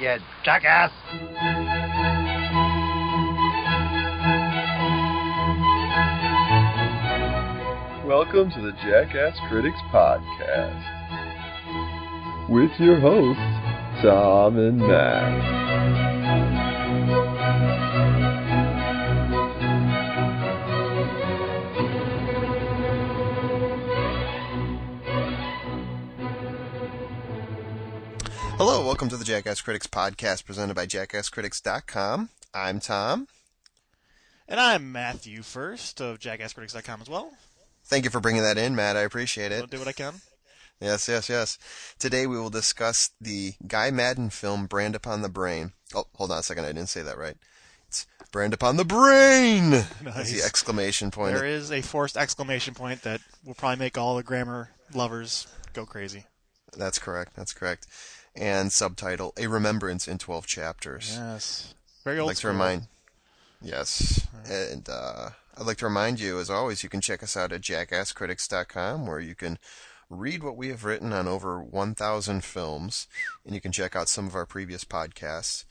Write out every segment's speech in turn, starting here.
you jackass! Welcome to the Jackass Critics Podcast with your hosts, Tom and Matt. Welcome to the Jackass Critics Podcast presented by JackassCritics.com. I'm Tom. And I'm Matthew First of JackassCritics.com as well. Thank you for bringing that in, Matt. I appreciate I'll it. do what I can. Yes, yes, yes. Today we will discuss the Guy Maddin film Brand Upon the Brain. Oh, hold on a second. I didn't say that right. It's Brand Upon the Brain! That's the Nice. exclamation point. There is a forced exclamation point that will probably make all the grammar lovers go crazy. That's correct. That's correct. And subtitle A Remembrance in 12 Chapters. Yes. Very I'd old like to remind. Yes, and uh, I'd like to remind you, as always, you can check us out at jackasscritics.com, where you can read what we have written on over 1,000 films, and you can check out some of our previous podcasts.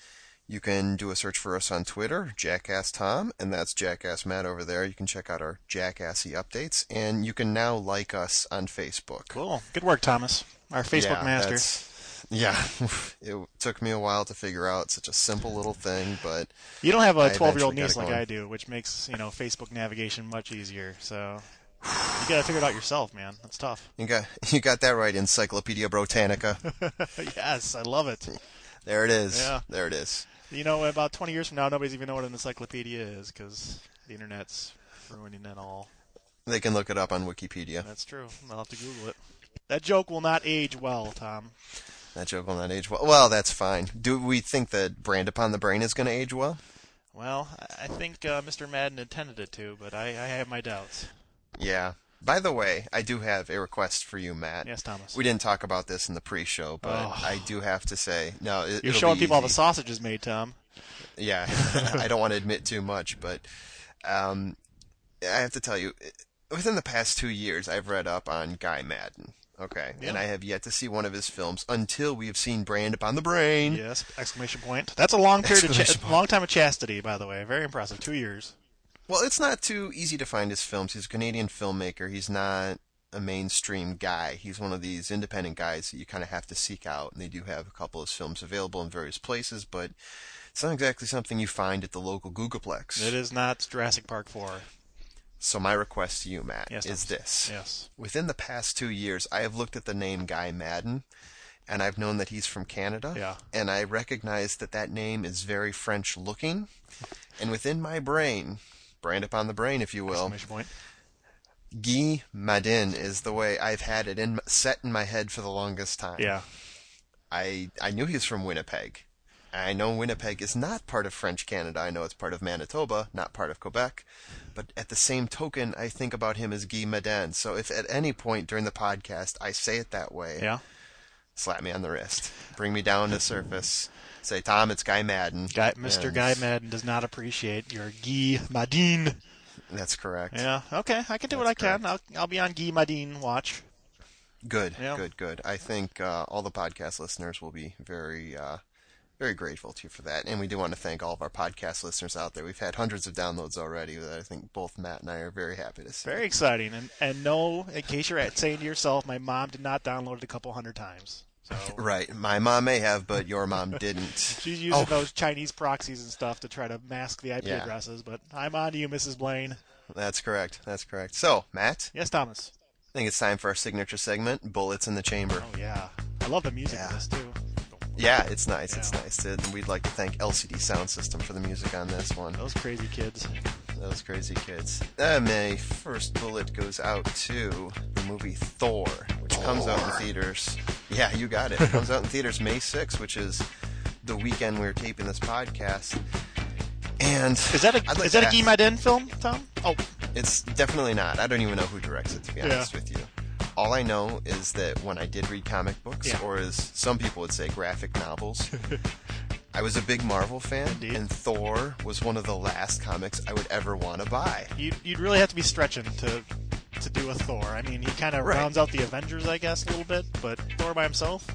You can do a search for us on Twitter, Jackass Tom, and that's Jackass Matt over there. You can check out our Jackassy updates, and you can now like us on Facebook. Cool. Good work, Thomas. Our Facebook Yeah, master. Yeah, it took me a while to figure out such a simple little thing, but You don't have a 12 year old niece like. I do, which makes, you know, Facebook navigation much easier. So you gotta figure it out yourself, man. That's tough. You got you got that right, Encyclopedia Britannica. yes, I love it. There it is. Yeah. There it is. You know, about 20 years from now, nobody's even know what an encyclopedia is because the internet's ruining it all. They can look it up on Wikipedia. That's true. I'll have to Google it. That joke will not age well, Tom. That joke will not age well. Well, that's fine. Do we think that Brand Upon the Brain is going to age well? Well, I- think uh, Mr. Maddin intended it to, but I, I have my doubts. Yeah. By the way, I do have a request for you, Matt. Yes, Thomas. We didn't talk about this in the pre-show, but Oh. I do have to say, no, it, You're showing people how the easy. sausage is made, Tom. Yeah, I don't want to admit too much, but um, I have to tell you, within the past two years, I've read up on Guy Maddin. Okay, and I have yet to see one of his films until we have seen Brand Upon the Brain. Yes! Exclamation point. That's a long period of cha- long time of chastity, by the way. Very impressive. Two years. Well, it's not too easy to find his films. He's a Canadian filmmaker. He's not a mainstream guy. He's one of these independent guys that you kind of have to seek out. And they do have a couple of films available in various places, but it's not exactly something you find at the local Googleplex. It is not Jurassic Park 4. So my request to you, Matt, Yes, is this. Yes. Within the past two years, I have looked at the name Guy Maddin, and I've known that he's from Canada. Yeah. And I recognize that that name is very French looking. And within my brain, brand upon the brain, if you will. Guy Madin is the way I've had it in set in my head for the longest time. Yeah. I I knew he was from Winnipeg. I know Winnipeg is not part of French Canada. I know it's part of Manitoba, not part of Quebec. But at the same token, I think about him as Guy Madin. So if at any point during the podcast I say it that way, Yeah. slap me on the wrist, bring me down to surface, say, Tom, it's Guy Maddin. Guy, Mr. And Guy Maddin does not appreciate your Guy Madin. That's correct. Yeah. Okay. I can do what I That's can. I'll, I'll be on Guy Madin watch. Good, Yeah. good, good. I think uh, all the podcast listeners will be very, uh, very grateful to you for that. And we do want to thank all of our podcast listeners out there. We've had hundreds of downloads already that I think both Matt and I are very happy to see. Very exciting. And and no, in case you're at saying to yourself, my mom did not download it a couple hundred times. So Right. My mom may have, but your mom didn't. she's using Oh. those Chinese proxies and stuff to try to mask the IP Yeah. addresses. But I'm on to you, Mrs. Blaine. That's correct. That's correct. So, Matt, Yes, Thomas. I think it's time for our signature segment, Bullets in the Chamber. Oh yeah, I love the music Yeah. in this too. Yeah, it's nice. It's nice. And we'd like to thank LCD Soundsystem for the music on this one. Those crazy kids. Those crazy kids. Uh, my first bullet goes out to the movie Thor, which comes out in theaters. Yeah, you got it. It comes out in theaters May 6th, which is the weekend we are taping this podcast. And Is that a like is that a Guy Madin film, Tom? Oh, It's definitely not. I don't even know who directs it, to be Yeah. honest with you. All I know is that when I did read comic books, Yeah. or as some people would say, graphic novels, I was a big Marvel fan, Indeed. and Thor was one of the last comics I would ever want to buy. you'd you'd really have to be stretching to to do a Thor. I mean, he kind of Right. rounds out the Avengers, I guess, a little bit, but Thor by himself.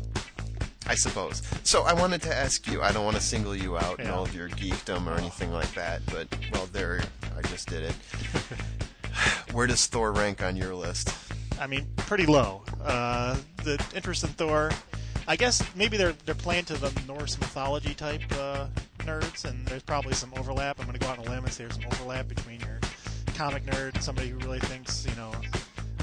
I I suppose. So I wanted to ask you. I don't want to single you out in all of your geekdom or anything like that, but well, there, I just did it. Where does Thor rank on your list? I mean, pretty low. Uh, the interest in Thor, I guess maybe they're they're playing to the Norse mythology type uh, nerds, and there's probably some overlap. I'm going to go out on a limb and say there's some overlap between your comic nerd and somebody who really thinks you know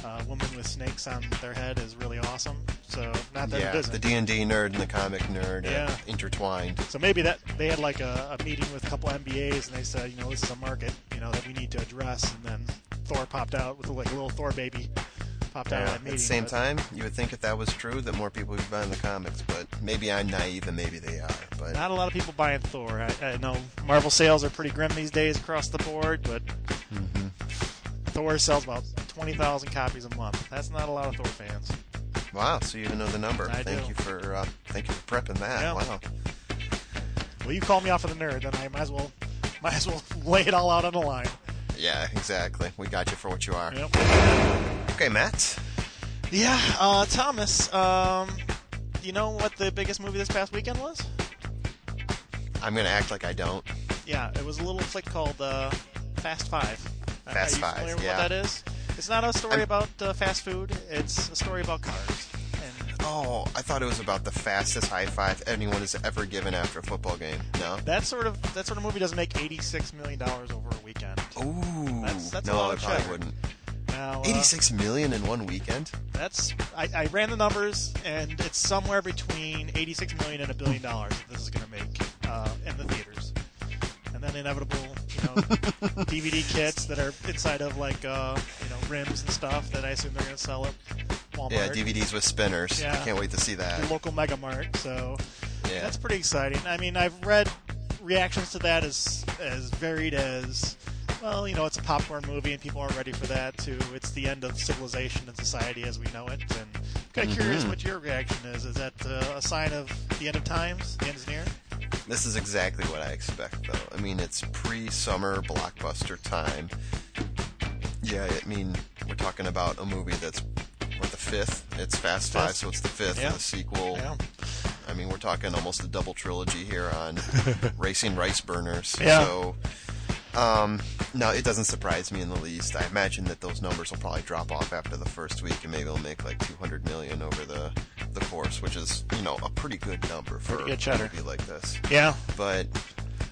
a woman with snakes on their head is really awesome. So not that yeah, it isn't. the D and D nerd and the comic nerd are Yeah. intertwined. So maybe that they had like a, a meeting with a couple MBAs and they said, you know, this is a market, you know, that we need to address. And then Thor popped out with like a little Thor baby popped out of that at the same but- time, you would think if that was true, that more people would be buying the comics. But maybe I'm naive, and maybe they are. But Not a lot of people buying Thor. I, I know Marvel sales are pretty grim these days across the board, but Mm-hmm. Thor sells about 20,000 copies a month. That's not a lot of Thor fans. wow, so you even know the number. I thank do. you for uh, thank you for prepping that. Yeah. Wow. Well, you call me off of the nerd, then I might as well might as well lay it all out on the line. Yeah, exactly. We got you for what you are. Yep. Okay, Matt. Yeah, uh, Thomas. Um, do you know what the biggest movie this past weekend was? I'm gonna act like I don't. Yeah, it was a little flick called uh, Fast Five. Uh, Fast Are you Five, familiar with yeah. what that is? It's not a story I'm- about uh, fast food. It's a story about cars. And Oh, I thought it was about the fastest high five anyone has ever given after a football game. No. that sort of that sort of movie doesn't make eighty-six million dollars over a weekend. Ooh. That's- that's a no, lot I of probably cheddar. wouldn't. Now, uh, 86 million in one weekend. That's I, I ran the numbers, and it's somewhere between eighty-six million and a billion dollars that this is going to make uh, in the theaters. And then inevitable, you know, DVD kits that are inside of like uh, you know rims and stuff that I assume they're going to sell at Walmart. Yeah, DVDs with spinners. Yeah. I can't wait to see that. the local Mega Mart. So Yeah. that's pretty exciting. I mean, I've read reactions to that as as varied as well. You know, it's a popcorn movie, and people aren't ready for that. To it's the end of civilization and society as we know it. And I'm kind of curious Mhm. what your reaction is. Is that uh, a sign of the end of times? The end is near. This is exactly what I expect, though. I mean, it's pre-summer blockbuster time. Yeah, I mean, we're talking about a movie that's what the fifth. It's Fast Five, so it's the fifth Yeah. and the sequel. Yeah. I mean, we're talking almost a double trilogy here on racing rice burners. Yeah. So, um, no, it doesn't surprise me in the least. I imagine that those numbers will probably drop off after the first week, and maybe it'll make like 200 million over the the course, which is you know a pretty good number for Pretty good a cheddar. movie like this. Yeah. But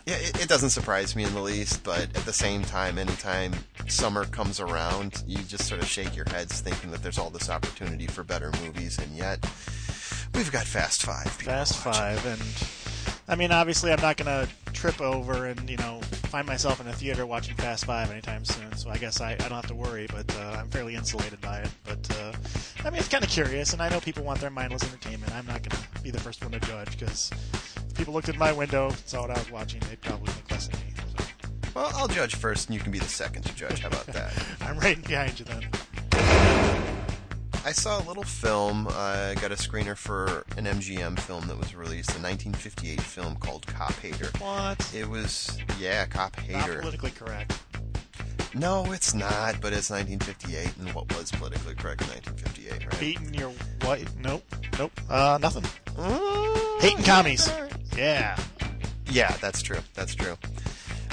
yeah, it, it doesn't surprise me in the least. But at the same time, anytime summer comes around, you just sort of shake your heads, thinking that there's all this opportunity for better movies, and yet we've got Fast Five. Fast. Five, and I mean, obviously, I'm not gonna trip over and you know find myself in a theater watching Fast Five anytime soon. So I guess I, I don't have to worry, but uh, I'm fairly insulated by it. But uh, I mean, it's kind of curious, and I know people want their mindless entertainment. I'm not gonna be the first one to judge because if people looked at my window, saw what I was watching, they'd probably think less of me. So Well, I'll judge first, and you can be the second to judge. How about that? I'm right behind you then. I saw a little film. I got a screener for an MGM film that was released, a 1958 film called Cop Hater. What? It was, yeah, Cop Hater. Not politically correct. No, it's not, but it's 1958, and what was politically correct in 1958, right? Beating your what? Nope. Nope. Uh, nothing. Hating commies. Yeah. Yeah, that's true. That's true.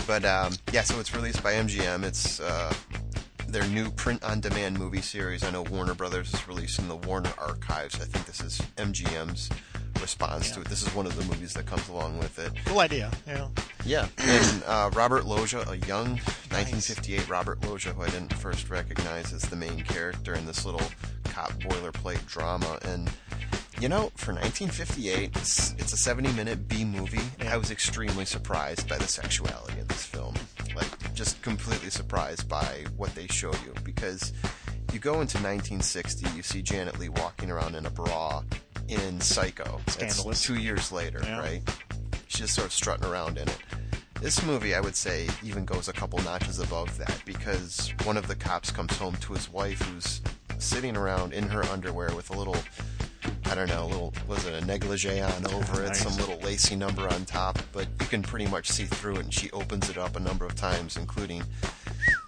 But um, yeah, so it's released by MGM. It's uh, their new print-on-demand movie series. I know Warner Brothers is releasing the Warner Archives. I think this is MGM's response to it. This is one of the movies that comes along with it. Cool idea. Yeah. Yeah, and uh, Robert Loggia, a young 1958 Robert Loggia, who I didn't first recognize as the main character in this little cop boilerplate drama. And you know, for 1958, it's, it's a 70-minute B movie. I was extremely surprised by the sexuality in this film. Like, just completely surprised by what they show you because you go into 1960, you see Janet Leigh walking around in a bra in Psycho. It's Scandalous. two years later, Yeah. right? She's just sort of strutting around in it. This movie, I would say, even goes a couple notches above that because one of the cops comes home to his wife who's sitting around in her underwear with a little, I don't know, a little, was it a negligee on over it, Nice. some little lacy number on top, but you can pretty much see through it and she opens it up a number of times, including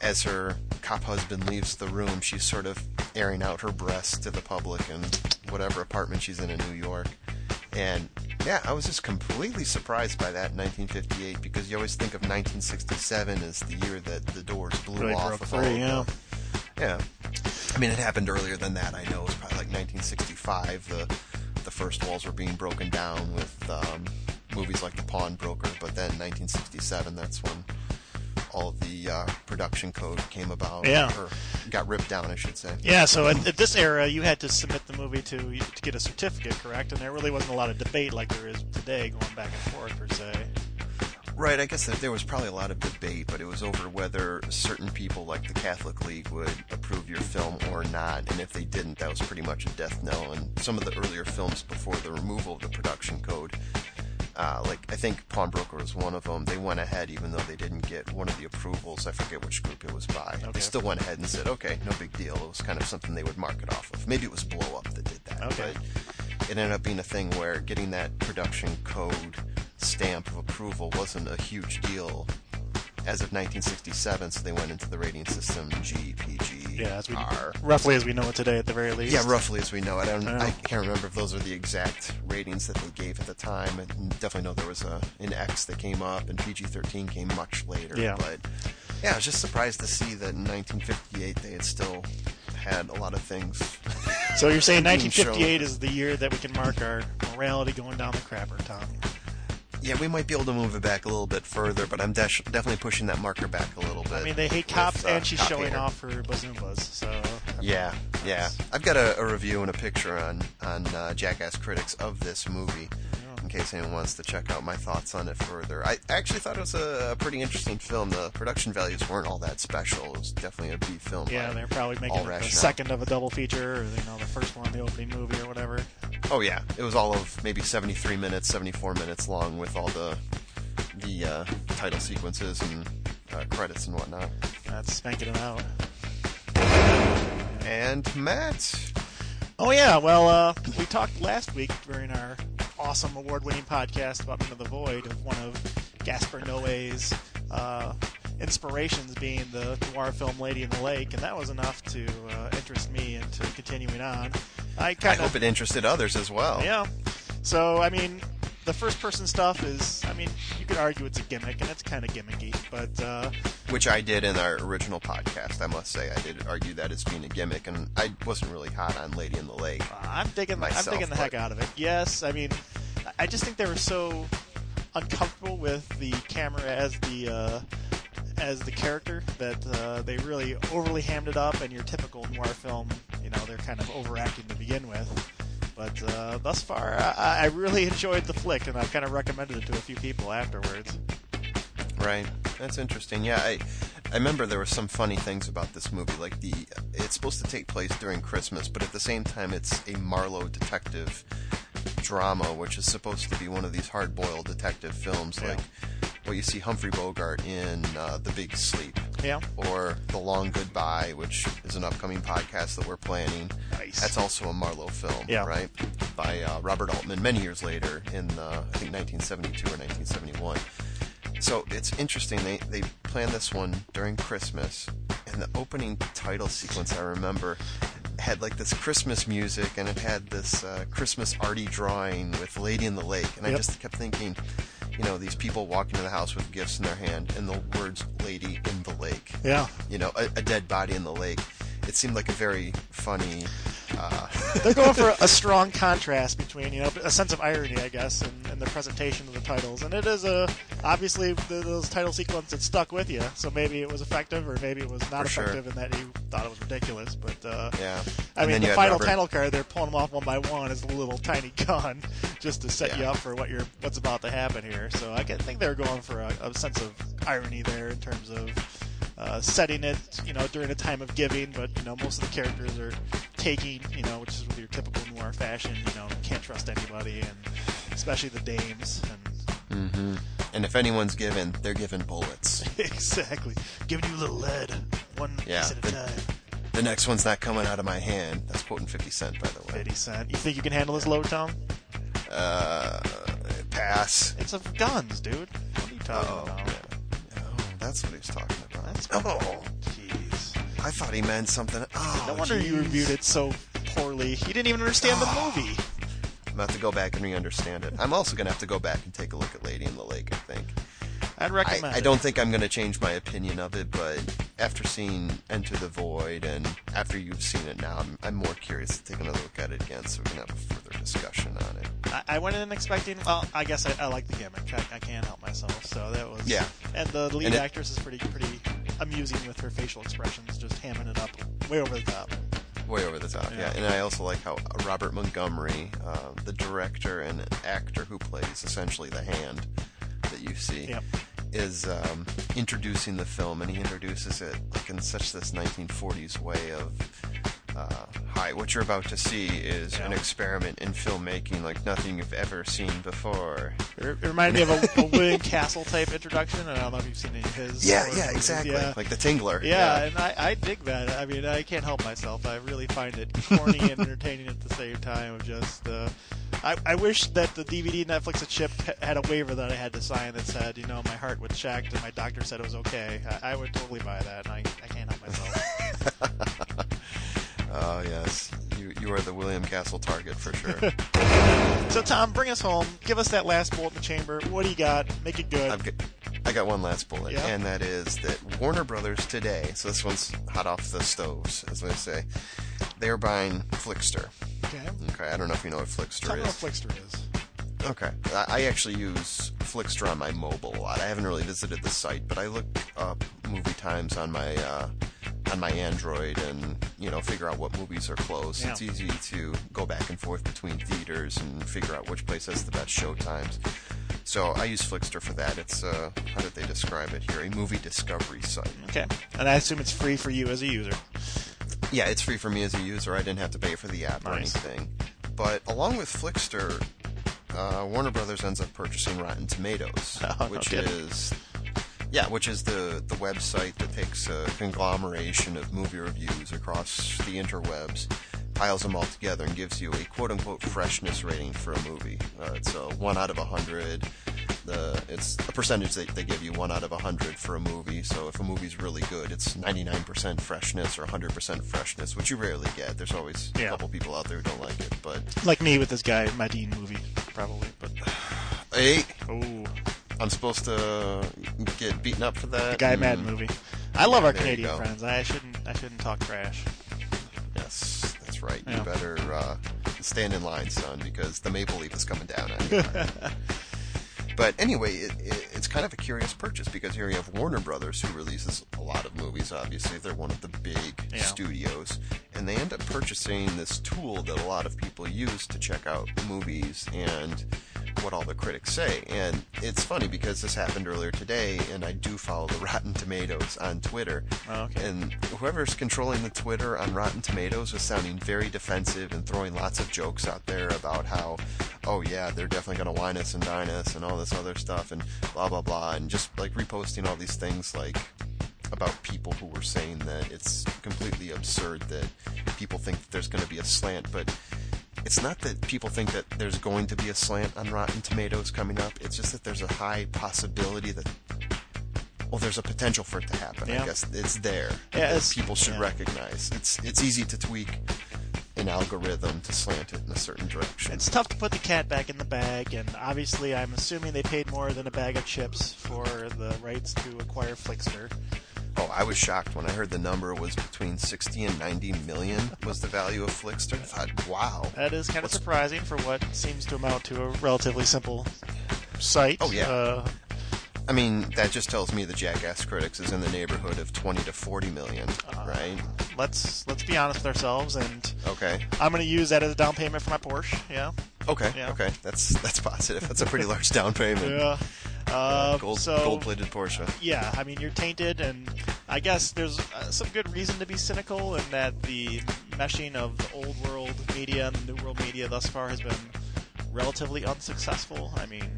as her cop husband leaves the room, she's sort of airing out her breasts to the public in whatever apartment she's in in New York. And yeah, I was just completely surprised by that in 1958 because you always think of 1967 as the year that the Doors blew Really off of all yeah. the- yeah. I mean, it happened earlier than that. I know it was probably like 1965. The the first walls were being broken down with um, movies like The Pawnbroker, but then 1967, that's when all the uh, production code came about. Yeah. Or got ripped down, I should say. Yeah, so at, at this era, you had to submit the movie to to get a certificate, correct? And there really wasn't a lot of debate like there is today, going back and forth per se. Right, I guess that there was probably a lot of debate, but it was over whether certain people like the Catholic League would approve your film or not, and if they didn't, that was pretty much a death knell. And some of the earlier films before the removal of the production code, uh, like I think Pawnbroker was one of them, they went ahead even though they didn't get one of the approvals. I forget which group it was by. Okay. They still went ahead and said, okay, no big deal. It was kind of something they would mark it off of. Maybe it was Blow Up that did that. Okay. But it ended up being a thing where getting that production code stamp of approval wasn't a huge deal as of 1967, so they went into the rating system G, PG, Yeah, as we R. roughly as we know it today, at the very least. Yeah, roughly as we know it. I, don't. I can't remember if those are the exact ratings that they gave at the time. I definitely know there was a an X that came up, and PG-13 came much later. Yeah. But yeah, I was just surprised to see that in 1958 they had still had a lot of things. So you're saying 1958 is the year that we can mark our morality going down the crapper, Tom? Yeah, we might be able to move it back a little bit further, but I'm de- definitely pushing that marker back a little bit. I mean, they hate with, cops, uh, and she's Cop showing Hater. off her bazoombas. So Yeah, yeah. I've got a, a review and a picture on on uh, Jackass Critics of this movie, case anyone wants to check out my thoughts on it further. I actually thought it was a, a pretty interesting film. The production values weren't all that special. It was definitely a B film. yeah, they're probably making it the second of a double feature, or you know, the first one, the opening movie, or whatever. Oh yeah, it was all of maybe 73 minutes, 74 minutes long with all the the uh, title sequences and uh, credits and whatnot. That's spanking it out. And Matt, Oh yeah, well, uh, we talked last week during our awesome award-winning podcast about Enter the Void of one of Gaspar Noé's uh, inspirations being the noir film Lady in the Lake, and that was enough to uh, interest me into continuing on. I I kind hope it interested others as well. yeah. So I mean, the first-person stuff is, I mean, you could argue it's a gimmick, and it's kind of gimmicky, but uh, Which I did in our original podcast. I must say, I did argue that as being a gimmick, and I wasn't really hot on Lady in the Lake. I'm digging. myself, I'm digging the heck out of it. Yes, I mean, I just think they were so uncomfortable with the camera as the uh, as the character that uh, they really overly hammed it up. And your typical noir film, you know, they're kind of overacting to begin with. But uh, thus far, I, I really enjoyed the flick, and I've kind of recommended it to a few people afterwards. Right. That's interesting. Yeah, I I remember there were some funny things about this movie. Like the it's supposed to take place during Christmas, but at the same time, it's a Marlowe detective drama, which is supposed to be one of these hard-boiled detective films, Yeah. like what you see Humphrey Bogart in uh, The Big Sleep. Yeah. or The Long Goodbye, which is an upcoming podcast that we're planning. Nice. That's also a Marlowe film, Yeah. right? By uh, Robert Altman many years later in, uh, I think, 1972 or 1971. So it's interesting. They, they planned this one during Christmas, and the opening title sequence, I remember, had like this Christmas music, and it had this uh, Christmas arty drawing with Lady in the Lake. And I just kept thinking, you know, these people walking in the house with gifts in their hand, and the words "Lady in the Lake." Yeah. you know, a, a dead body in the lake. It seemed like a very funny. Uh, They're going for a strong contrast between, you know, a sense of irony, I guess, and, in the presentation of the titles. And it is a obviously the, those title sequences stuck with you, so maybe it was effective, or maybe it was not For sure. effective in that you thought it was ridiculous. But uh, yeah, I And mean, the final Robert- title card, they're pulling them off one by one as a little tiny gun, just to set you up for what you're what's about to happen here. So I think they're going for a, a sense of irony there in terms of uh, setting it, you know, during a time of giving, but you know, most of the characters are taking, you know, which is with your typical noir fashion. You know, can't trust anybody, and especially the dames. And hmm And if anyone's given, they're given bullets. exactly, giving you a little lead, one Yeah, piece at a the- time. The next one's not coming out of my hand. That's quoting 50 Cent, by the way. Fifty cent. You think you can handle this load, Tom? Uh, pass. It's of guns, dude. What are you talking Oh, about? Oh, that's what he was talking about. That's oh, Jeez. I thought he meant something. Oh, No wonder you reviewed it so poorly. You didn't even understand the oh. movie. I'm gonna have to go back and re-understand it. I'm also gonna have to go back and take a look at Lady in the Lake. I think. I'd recommend. I it. don't think I'm going to change my opinion of it, but after seeing Enter the Void and after you've seen it now, I'm, I'm more curious to take another look at it again, so we can have a further discussion on it. I, I went in expecting. Well, I guess I, I like the gimmick. I, I can't help myself. So that was. Yeah. And the lead And it- actress is pretty pretty amusing with her facial expressions, just hamming it up way over the top. Way over the top, yeah. Yeah. And I also like how Robert Montgomery, uh, the director and actor who plays essentially the hand that you see, Yep. is um, introducing the film, and he introduces it like in such this 1940s way of. Uh, hi, what you're about to see is an experiment in filmmaking like nothing you've ever seen before. It, it reminded me of a, a William Castle type introduction. and I don't know if you've seen any of his. Yeah, yeah, exactly. Yeah. Like the Tingler. Yeah, and I, I dig that. I mean, I can't help myself. I really find it corny and entertaining at the same time. Of just, uh, I, I wish that the DVD Netflix had shipped had a waiver that I had to sign that said, you know, my heart was checked and my doctor said it was okay. I, I would totally buy that, and I, I can't help myself. Oh yes, you you are the William Castle target for sure. so, Tom, bring us home. Give us that last bullet in the chamber. What do you got? Make it good. I've got, I got one last bullet, Yeah. and that is that Warner Brothers today. So this one's hot off the stoves, as they say. They're buying Flixster. okay. Okay, I don't know if you know what Flixster Tell me what is. Flixster is. Okay, I, I actually use Flixster on my mobile a lot. I haven't really visited the site, but I look up movie times on my uh, on my Android and you know figure out what movies are close. Yeah. It's easy to go back and forth between theaters and figure out which place has the best show times. So I use Flixster for that. It's uh, how did they describe it here? A movie discovery site. Okay. And I assume it's free for you as a user. Yeah, it's free for me as a user. I didn't have to pay for the app or anything. But along with Flixster, uh, Warner Brothers ends up purchasing Rotten Tomatoes, Oh, which kidding. is yeah, which is the the website that takes a conglomeration of movie reviews across the interwebs, piles them all together, and gives you a quote unquote freshness rating for a movie. Uh, it's a one out of a hundred. The it's a percentage that they give you one out of a hundred for a movie. So if a movie's really good, it's 99% freshness or 100% freshness, which you rarely get. There's always Yeah. a couple people out there who don't like it, but Like me with this guy, my Dean movie, probably. But hey, oh, I'm supposed to get beaten up for that. the Guy Mad Mm, movie. I love our There you Canadian go. friends. I shouldn't. I shouldn't talk trash. Yes, that's right. You better uh, stand in line, son, because the maple leaf is coming down on you. but anyway, it, it, it's kind of a curious purchase because here you have Warner Brothers, who releases a lot of movies. Obviously, they're one of the big Yeah. studios, and they end up purchasing this tool that a lot of people use to check out movies and what all the critics say. And it's funny because this happened earlier today, and I do follow the Rotten Tomatoes on Twitter. Oh, okay. And whoever's controlling the Twitter on Rotten Tomatoes was sounding very defensive and throwing lots of jokes out there about how, oh yeah, they're definitely going to wine us and dine us and all this other stuff and blah blah blah, and just like reposting all these things like about people who were saying that it's completely absurd that people think that there's going to be a slant, but it's not that people think that there's going to be a slant on Rotten Tomatoes coming up. It's just that there's a high possibility that, well, there's a potential for it to happen. Yeah. I guess it's there. Yeah, it's- people should yeah. recognize. It's it's easy to tweak an algorithm to slant it in a certain direction. It's tough to put the cat back in the bag, and obviously, I'm assuming they paid more than a bag of chips for the rights to acquire Flixster. Oh, I was shocked when I heard the number was between 60 and 90 million was the value of Flixster. I thought, wow. That is kind of surprising for what seems to amount to a relatively simple site. Oh, yeah. Uh, I mean, that just tells me the Jackass Critics is in the neighborhood of 20 to 40 million, Uh, right? let's let's be honest with ourselves, and Okay. I'm going to use that as a down payment for my Porsche. Yeah. Okay. Yeah. Okay. That's that's positive. That's a pretty large down payment. Yeah. Uh, Gold so gold plated Porsche. yeah, I mean you're tainted, and I guess there's uh, some good reason to be cynical in that the meshing of the old world media and the new world media thus far has been relatively unsuccessful. I mean,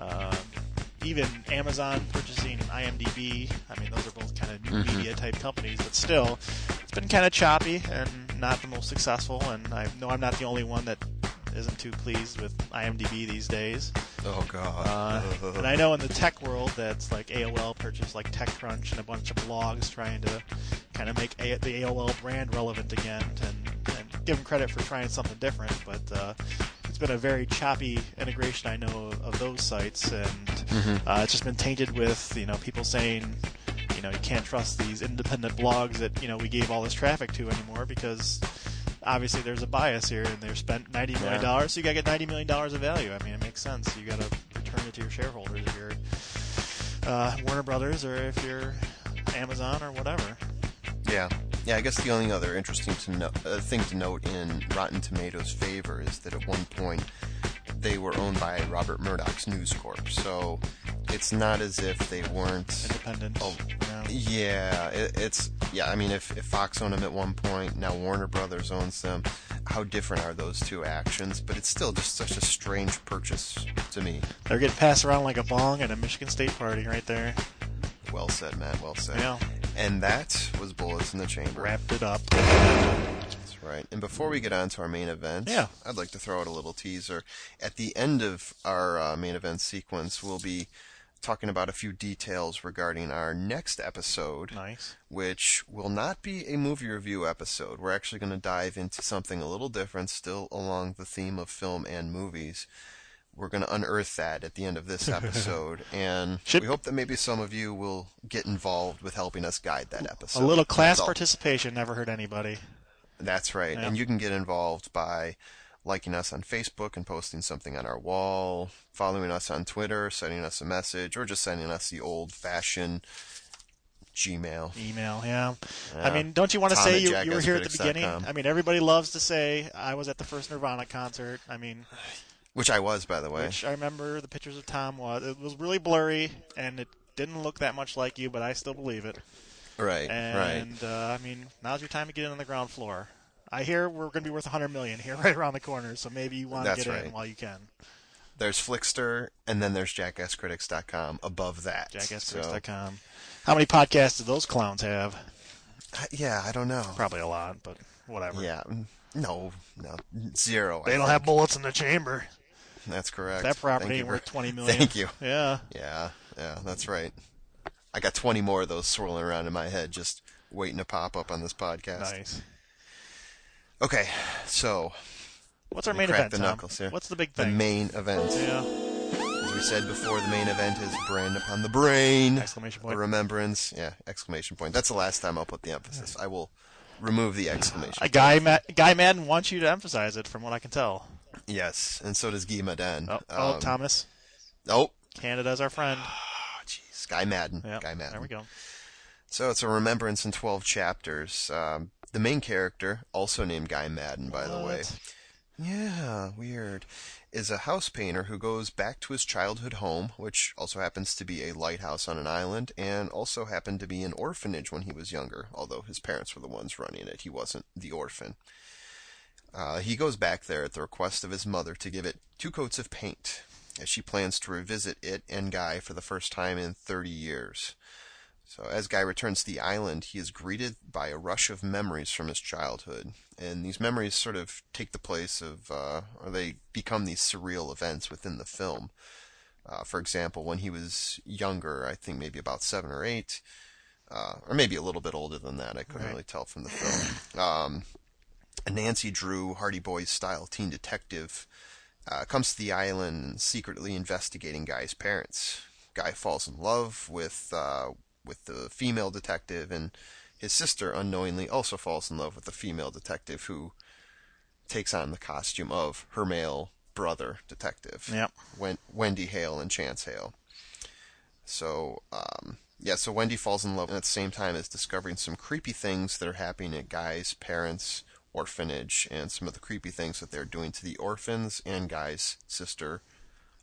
um, even Amazon purchasing IMDb, I mean those are both kind of new Mhm. media type companies, but still, it's been kind of choppy and not the most successful. And I know I'm not the only one that isn't too pleased with IMDb these days. Oh god. Uh, and I know in the tech world that's like AOL purchased like TechCrunch and a bunch of blogs trying to kind of make a- the AOL brand relevant again and, and give them credit for trying something different. But uh, it's been a very choppy integration. I know of, those sites, and uh, it's just been tainted with you know people saying you know you can't trust these independent blogs that you know we gave all this traffic to anymore because obviously there's a bias here, and they're spent ninety million dollars, so you got to get ninety million dollars of value. I mean, it makes sense. You got to return it to your shareholders if you're uh, Warner Brothers or if you're Amazon or whatever. Yeah. Yeah, I guess the only other interesting to no- uh, thing to note in Rotten Tomatoes' favor is that at one point they were owned by Robert Murdoch's News Corp. So it's not as if they weren't Independent. Oh, yeah. Yeah, it, it's yeah. I mean, if, if Fox owned them at one point, now Warner Brothers owns them. How different are those two actions? But it's still just such a strange purchase to me. They're getting passed around like a bong at a Michigan State party right there. Well said, Matt. Well said. Yeah. And that was Bullets in the Chamber. Wrapped it up. That's right. And before we get on to our main event, Yeah. I'd like to throw out a little teaser. At the end of our uh, main event sequence, we'll be talking about a few details regarding our next episode. Nice. which will not be a movie review episode. We're actually going to dive into something a little different, still along the theme of film and movies. We're going to unearth that at the end of this episode, and Should- we hope that maybe some of you will get involved with helping us guide that episode. a little class participation never hurt anybody. That's right, Yeah. and you can get involved by liking us on Facebook and posting something on our wall, following us on Twitter, sending us a message, or just sending us the old-fashioned Gmail. Email, yeah. I mean, don't you want to Tom say you, you were here at the beginning? I mean, everybody loves to say I was at the first Nirvana concert. I mean, Which I was, by the way. which I remember the pictures of Tom was. It was really blurry and it didn't look that much like you, but I still believe it. Right, right. And uh, I mean, now's your time to get in on the ground floor. I hear we're going to be worth 100 million here, right around the corner. So maybe you want to get right. in while you can. There's Flixster, and then there's JackassCritics.com above that. JackassCritics.com. How many podcasts do those clowns have? Yeah, I don't know. Probably a lot, but whatever. Yeah, no, no, zero. I They don't think. have bullets in the chamber. That's correct. That property ain't worth 20 million. Thank you. Yeah. Yeah, yeah, that's right. I got 20 more of those swirling around in my head, just waiting to pop up on this podcast. Nice. Okay, so What's our main event, the Tom? knuckles here. What's the big thing? the main event. yeah. As we said before, the main event is brand upon the brain. Exclamation point. remembrance. Yeah, exclamation point. That's the last time I'll put the emphasis. I will remove the exclamation. A guy, Ma- Guy Maddin wants you to emphasize it, from what I can tell. Yes, and so does Guy Maddin. Oh, oh Um, Thomas. Oh, Canada's our friend. Oh, jeez. Guy Maddin. Yeah. Guy Maddin. There we go. So it's a remembrance in 12 chapters. Um, the main character, also named Guy Maddin, by the way. Yeah, weird. Is a house painter who goes back to his childhood home, which also happens to be a lighthouse on an island, and also happened to be an orphanage when he was younger, although his parents were the ones running it. He wasn't the orphan. Uh, he goes back there at the request of his mother to give it two coats of paint, as she plans to revisit it and Guy for the first time in 30 years. So, as Guy returns to the island, he is greeted by a rush of memories from his childhood. And these memories sort of take the place of, uh, or they become these surreal events within the film. Uh, for example, when he was younger, I think maybe about seven or eight, uh, or maybe a little bit older than that, I couldn't Right. really tell from the film. Um, a Nancy Drew, Hardy Boys style teen detective uh, comes to the island secretly investigating Guy's parents. Guy falls in love with uh, with the female detective, and his sister unknowingly also falls in love with the female detective who takes on the costume of her male brother detective. Yep. Wen- Wendy Hale and Chance Hale. So, um, yeah, so Wendy falls in love and at the same time is discovering some creepy things that are happening at Guy's parents' orphanage and some of the creepy things that they're doing to the orphans and Guy's sister,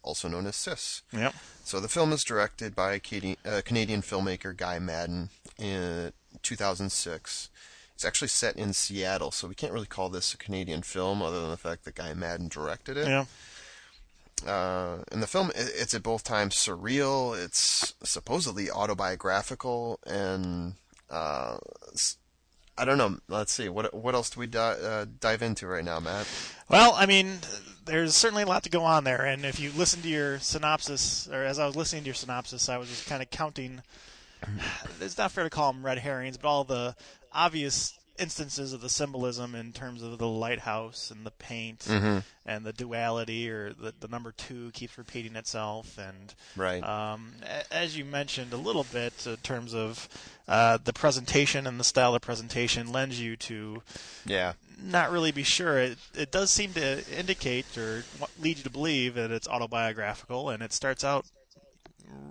also known as Sis. Yep. So the film is directed by Canadian, uh, Canadian filmmaker Guy Maddin in 2006. It's actually set in Seattle, so we can't really call this a Canadian film other than the fact that Guy Maddin directed it. Yeah. Uh, in the film, it's at both times surreal. It's supposedly autobiographical, and uh, I don't know. Let's see. What what else do we di- uh, dive into right now, Matt? Well, I mean, there's certainly a lot to go on there, and if you listen to your synopsis, or as I was listening to your synopsis, I was just kind of counting. It's not fair to call them red herrings, but all the obvious instances of the symbolism in terms of the lighthouse and the paint Mm-hmm. and the duality or the, the number two keeps repeating itself and Right. um, a- as you mentioned a little bit in terms of uh, the presentation and the style of presentation lends you to yeah. not really be sure. It, it does seem to indicate or lead you to believe that it's autobiographical, and it starts out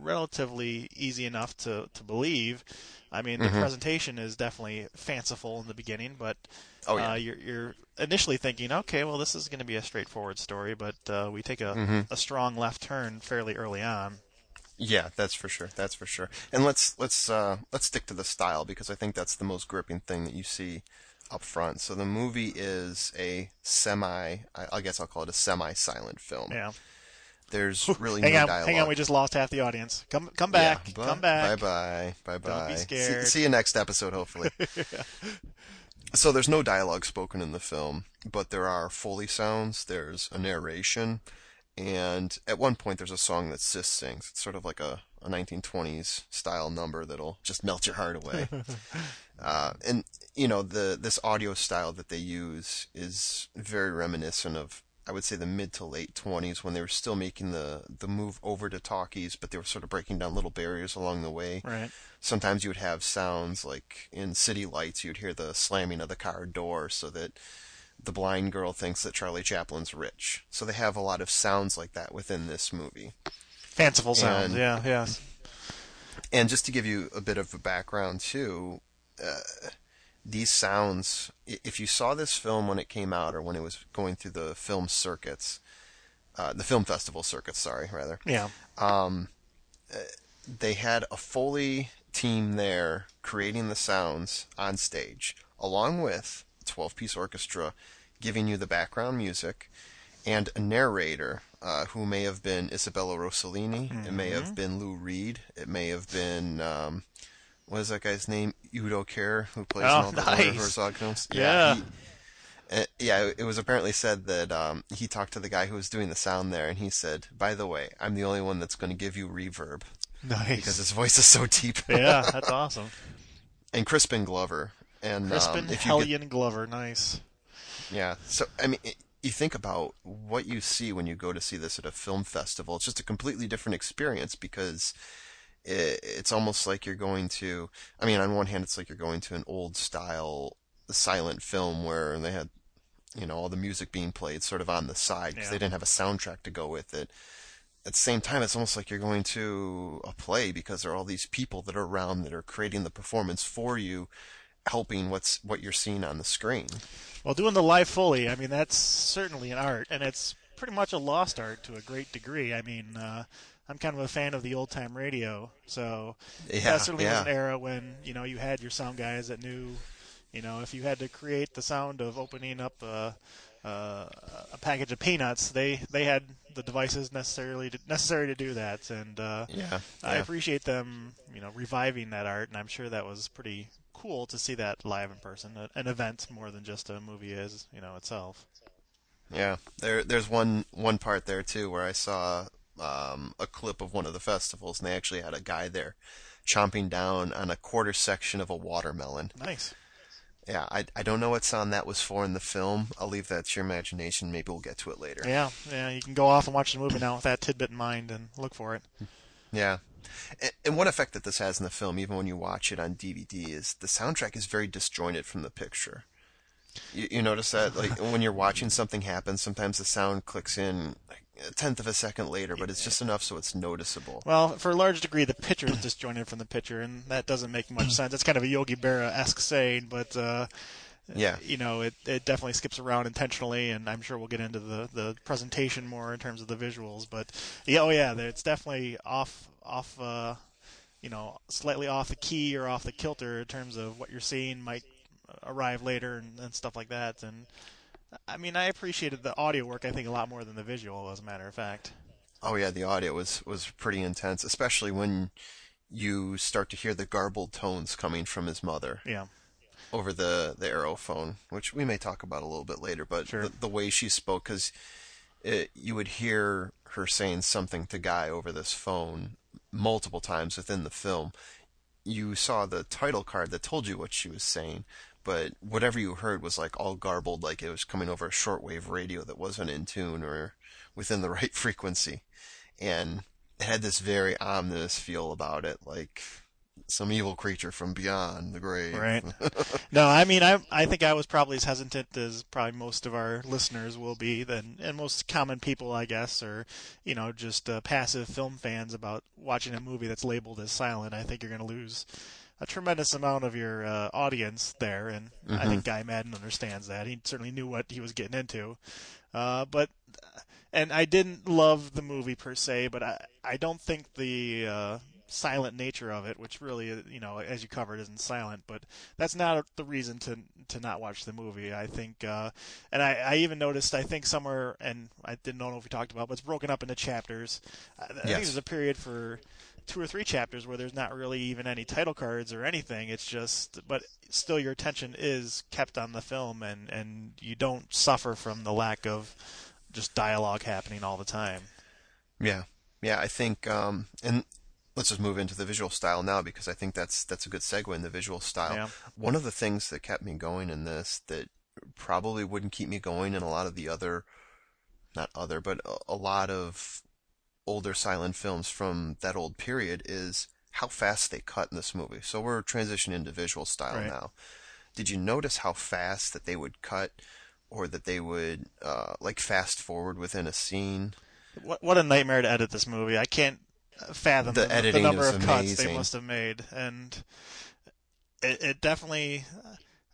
relatively easy enough to, to believe. I mean, the Mhm. presentation is definitely fanciful in the beginning, but Oh yeah. uh, you're, you're initially thinking, okay, well, this is going to be a straightforward story, but uh, we take a, Mhm. a strong left turn fairly early on. Yeah, that's for sure. That's for sure. And let's let's uh, let's stick to the style because I think that's the most gripping thing that you see up front. So the movie is a semi. I, I guess I'll call it a semi-silent film. Yeah. There's really hang no on, dialogue. hang on, we just lost half the audience. Come, come Yeah, back, bu- come back. Bye bye. Bye bye. Don't be scared. See, see you next episode, hopefully. So there's no dialogue spoken in the film, but there are Foley sounds, there's a narration, and at one point there's a song that Sis sings. It's sort of like a, a 1920s style number that'll just melt your heart away. uh, and, you know, the this audio style that they use is very reminiscent of I would say the mid to late 20s when they were still making the the move over to talkies, but they were sort of breaking down little barriers along the way. Right. Sometimes you would have sounds like in City Lights, you'd hear the slamming of the car door so that the blind girl thinks that Charlie Chaplin's rich. So they have a lot of sounds like that within this movie. Fanciful sounds. And- yeah, yes. And just to give you a bit of a background too, uh, these sounds, if you saw this film when it came out or when it was going through the film circuits, uh, the film festival circuits, sorry, rather, Yeah. they had a Foley team there creating the sounds on stage, along with a 12 piece orchestra giving you the background music, and a narrator uh, who may have been Isabella Rossellini, it may have been Lou Reed, it may have been. Um, what is that guy's name? Udo Kier, who plays Oh, in all the nice. Werner Herzog films. Yeah. he- uh, yeah, it was apparently said that um, he talked to the guy who was doing the sound there, and he said, "By the way, I'm the only one that's going to give you reverb Nice. because his voice is so deep." yeah, that's awesome. and Crispin Glover, and Crispin um, you get- Glover, nice. yeah. So I mean, i you think about what you see when you go to see this at a film festival. It's just a completely different experience because it, it's almost like you're going to. I mean, on one hand, it's like you're going to an old style silent film where they had, you know, all the music being played sort of on the side because Yeah. they didn't have a soundtrack to go with it. At the same time, it's almost like you're going to a play because there are all these people that are around that are creating the performance for you, helping what's what you're seeing on the screen. Well, doing the live Foley, I mean, that's certainly an art, and it's pretty much a lost art to a great degree. I mean, uh, I'm kind of a fan of the old time radio, so Yeah, that certainly yeah. was an era when you know you had your sound guys that knew, you know, if you had to create the sound of opening up a, a, a package of peanuts, they they had the devices necessarily to, necessary to do that, and uh, Yeah, I yeah. appreciate them, you know, reviving that art, and I'm sure that was pretty cool to see that live in person, an event more than just a movie is, you know, itself. Yeah, there there's one one part there too where I saw um, a clip of one of the festivals, and they actually had a guy there chomping down on a quarter section of a watermelon. Nice. Yeah, I I don't know what sound that was for in the film. I'll leave that to your imagination. Maybe we'll get to it later. Yeah, yeah, you can go off and watch the movie now with that tidbit in mind and look for it. Yeah. And, and one effect that this has in the film, even when you watch it on DVD, is the soundtrack is very disjointed from the picture. You, you notice that, like when you're watching something happen, sometimes the sound clicks in like a tenth of a second later, but it's just enough so it's noticeable. Well, for a large degree, the picture is disjointed from the picture, and that doesn't make much sense. It's kind of a Yogi Berra-esque saying, but uh, Yeah. you know, it it definitely skips around intentionally, and I'm sure we'll get into the the presentation more in terms of the visuals. But yeah, oh yeah, it's definitely off off. Uh, you know, slightly off the key or off the kilter in terms of what you're seeing might arrive later and, and stuff like that. And I mean, I appreciated the audio work. I think a lot more than the visual, as a matter of fact. Oh yeah, the audio was was pretty intense, especially when you start to hear the garbled tones coming from his mother. Yeah. over the the Aerophone, which we may talk about a little bit later. But Sure. the, the way she spoke, because you would hear her saying something to Guy over this phone multiple times within the film. You saw the title card that told you what she was saying, but whatever you heard was like all garbled, like it was coming over a shortwave radio that wasn't in tune or within the right frequency. And it had this very ominous feel about it, like some evil creature from beyond the grave. Right. no, I mean, I I think I was probably as hesitant as probably most of our listeners will be, than and most common people, I guess, or you know, just uh, passive film fans about watching a movie that's labeled as silent. I think you're going to lose a tremendous amount of your uh, audience there, and mm-hmm. I think Guy Maddin understands that. He certainly knew what he was getting into, uh, but and I didn't love the movie per se, but I I don't think the uh, silent nature of it, which really, you know, as you covered, isn't silent. But that's not the reason to to not watch the movie. I think, uh, and I, I even noticed, I think somewhere, and I didn't know if we talked about, but it's broken up into chapters. I, I think there's a period for two or three chapters where there's not really even any title cards or anything. It's just, but still, your attention is kept on the film, and and you don't suffer from the lack of just dialogue happening all the time. Yeah, yeah, I think, um, and let's just move into the visual style now because I think that's that's a good segue in the visual style. Yeah. One of the things that kept me going in this that probably wouldn't keep me going in a lot of the other, not other, but a, a lot of older silent films from that old period is how fast they cut in this movie. So we're transitioning to visual style right. now. Did you notice how fast that they would cut, or that they would uh, like fast forward within a scene? What what a nightmare to edit this movie! I can't fathom the, the, the number of amazing. cuts they must have made, and it, it, definitely.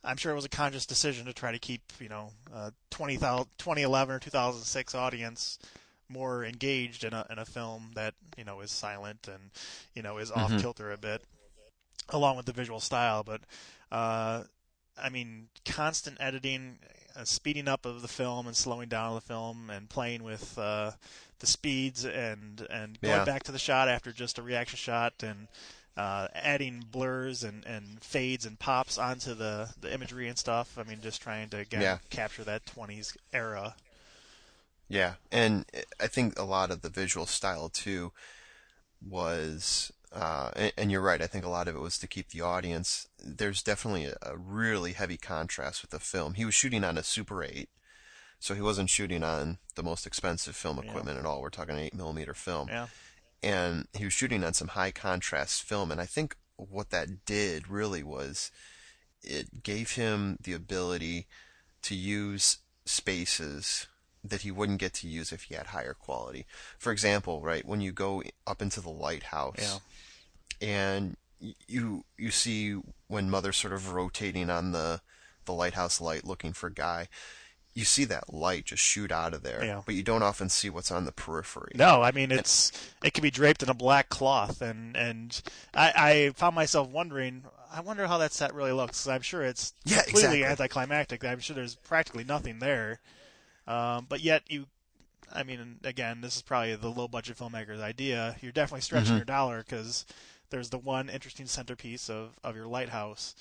I'm sure it was a conscious decision to try to keep you know uh, 20, 2011 or 2006 audience more engaged in a in a film that you know is silent and you know is off mm-hmm. kilter a bit, along with the visual style. But uh, I mean, constant editing, uh, speeding up of the film and slowing down of the film, and playing with uh, the speeds and and going yeah. back to the shot after just a reaction shot and uh, adding blurs and, and fades and pops onto the, the imagery and stuff. I mean, just trying to yeah. capture that 20s era. Yeah, and I think a lot of the visual style too was, uh, and, and, you're right. I think a lot of it was to keep the audience. There's definitely a, a really heavy contrast with the film. He was shooting on a Super 8, so he wasn't shooting on the most expensive film equipment yeah. at all. We're talking eight millimeter film. Yeah. And he was shooting on some high contrast film, and I think what that did really was it gave him the ability to use spaces that he wouldn't get to use if he had higher quality. For example, right, when you go up into the lighthouse yeah. and you you see when mother's sort of rotating on the the lighthouse light looking for guy you see that light just shoot out of there, yeah. but you don't often see what's on the periphery. No, I mean it's it can be draped in a black cloth, and and I, I found myself wondering, I wonder how that set really looks. I'm sure it's yeah, completely exactly. anticlimactic. I'm sure there's practically nothing there, um, but yet you. I mean, again, this is probably the low budget filmmaker's idea. You're definitely stretching mm-hmm. your dollar because there's the one interesting centerpiece of, of your lighthouse,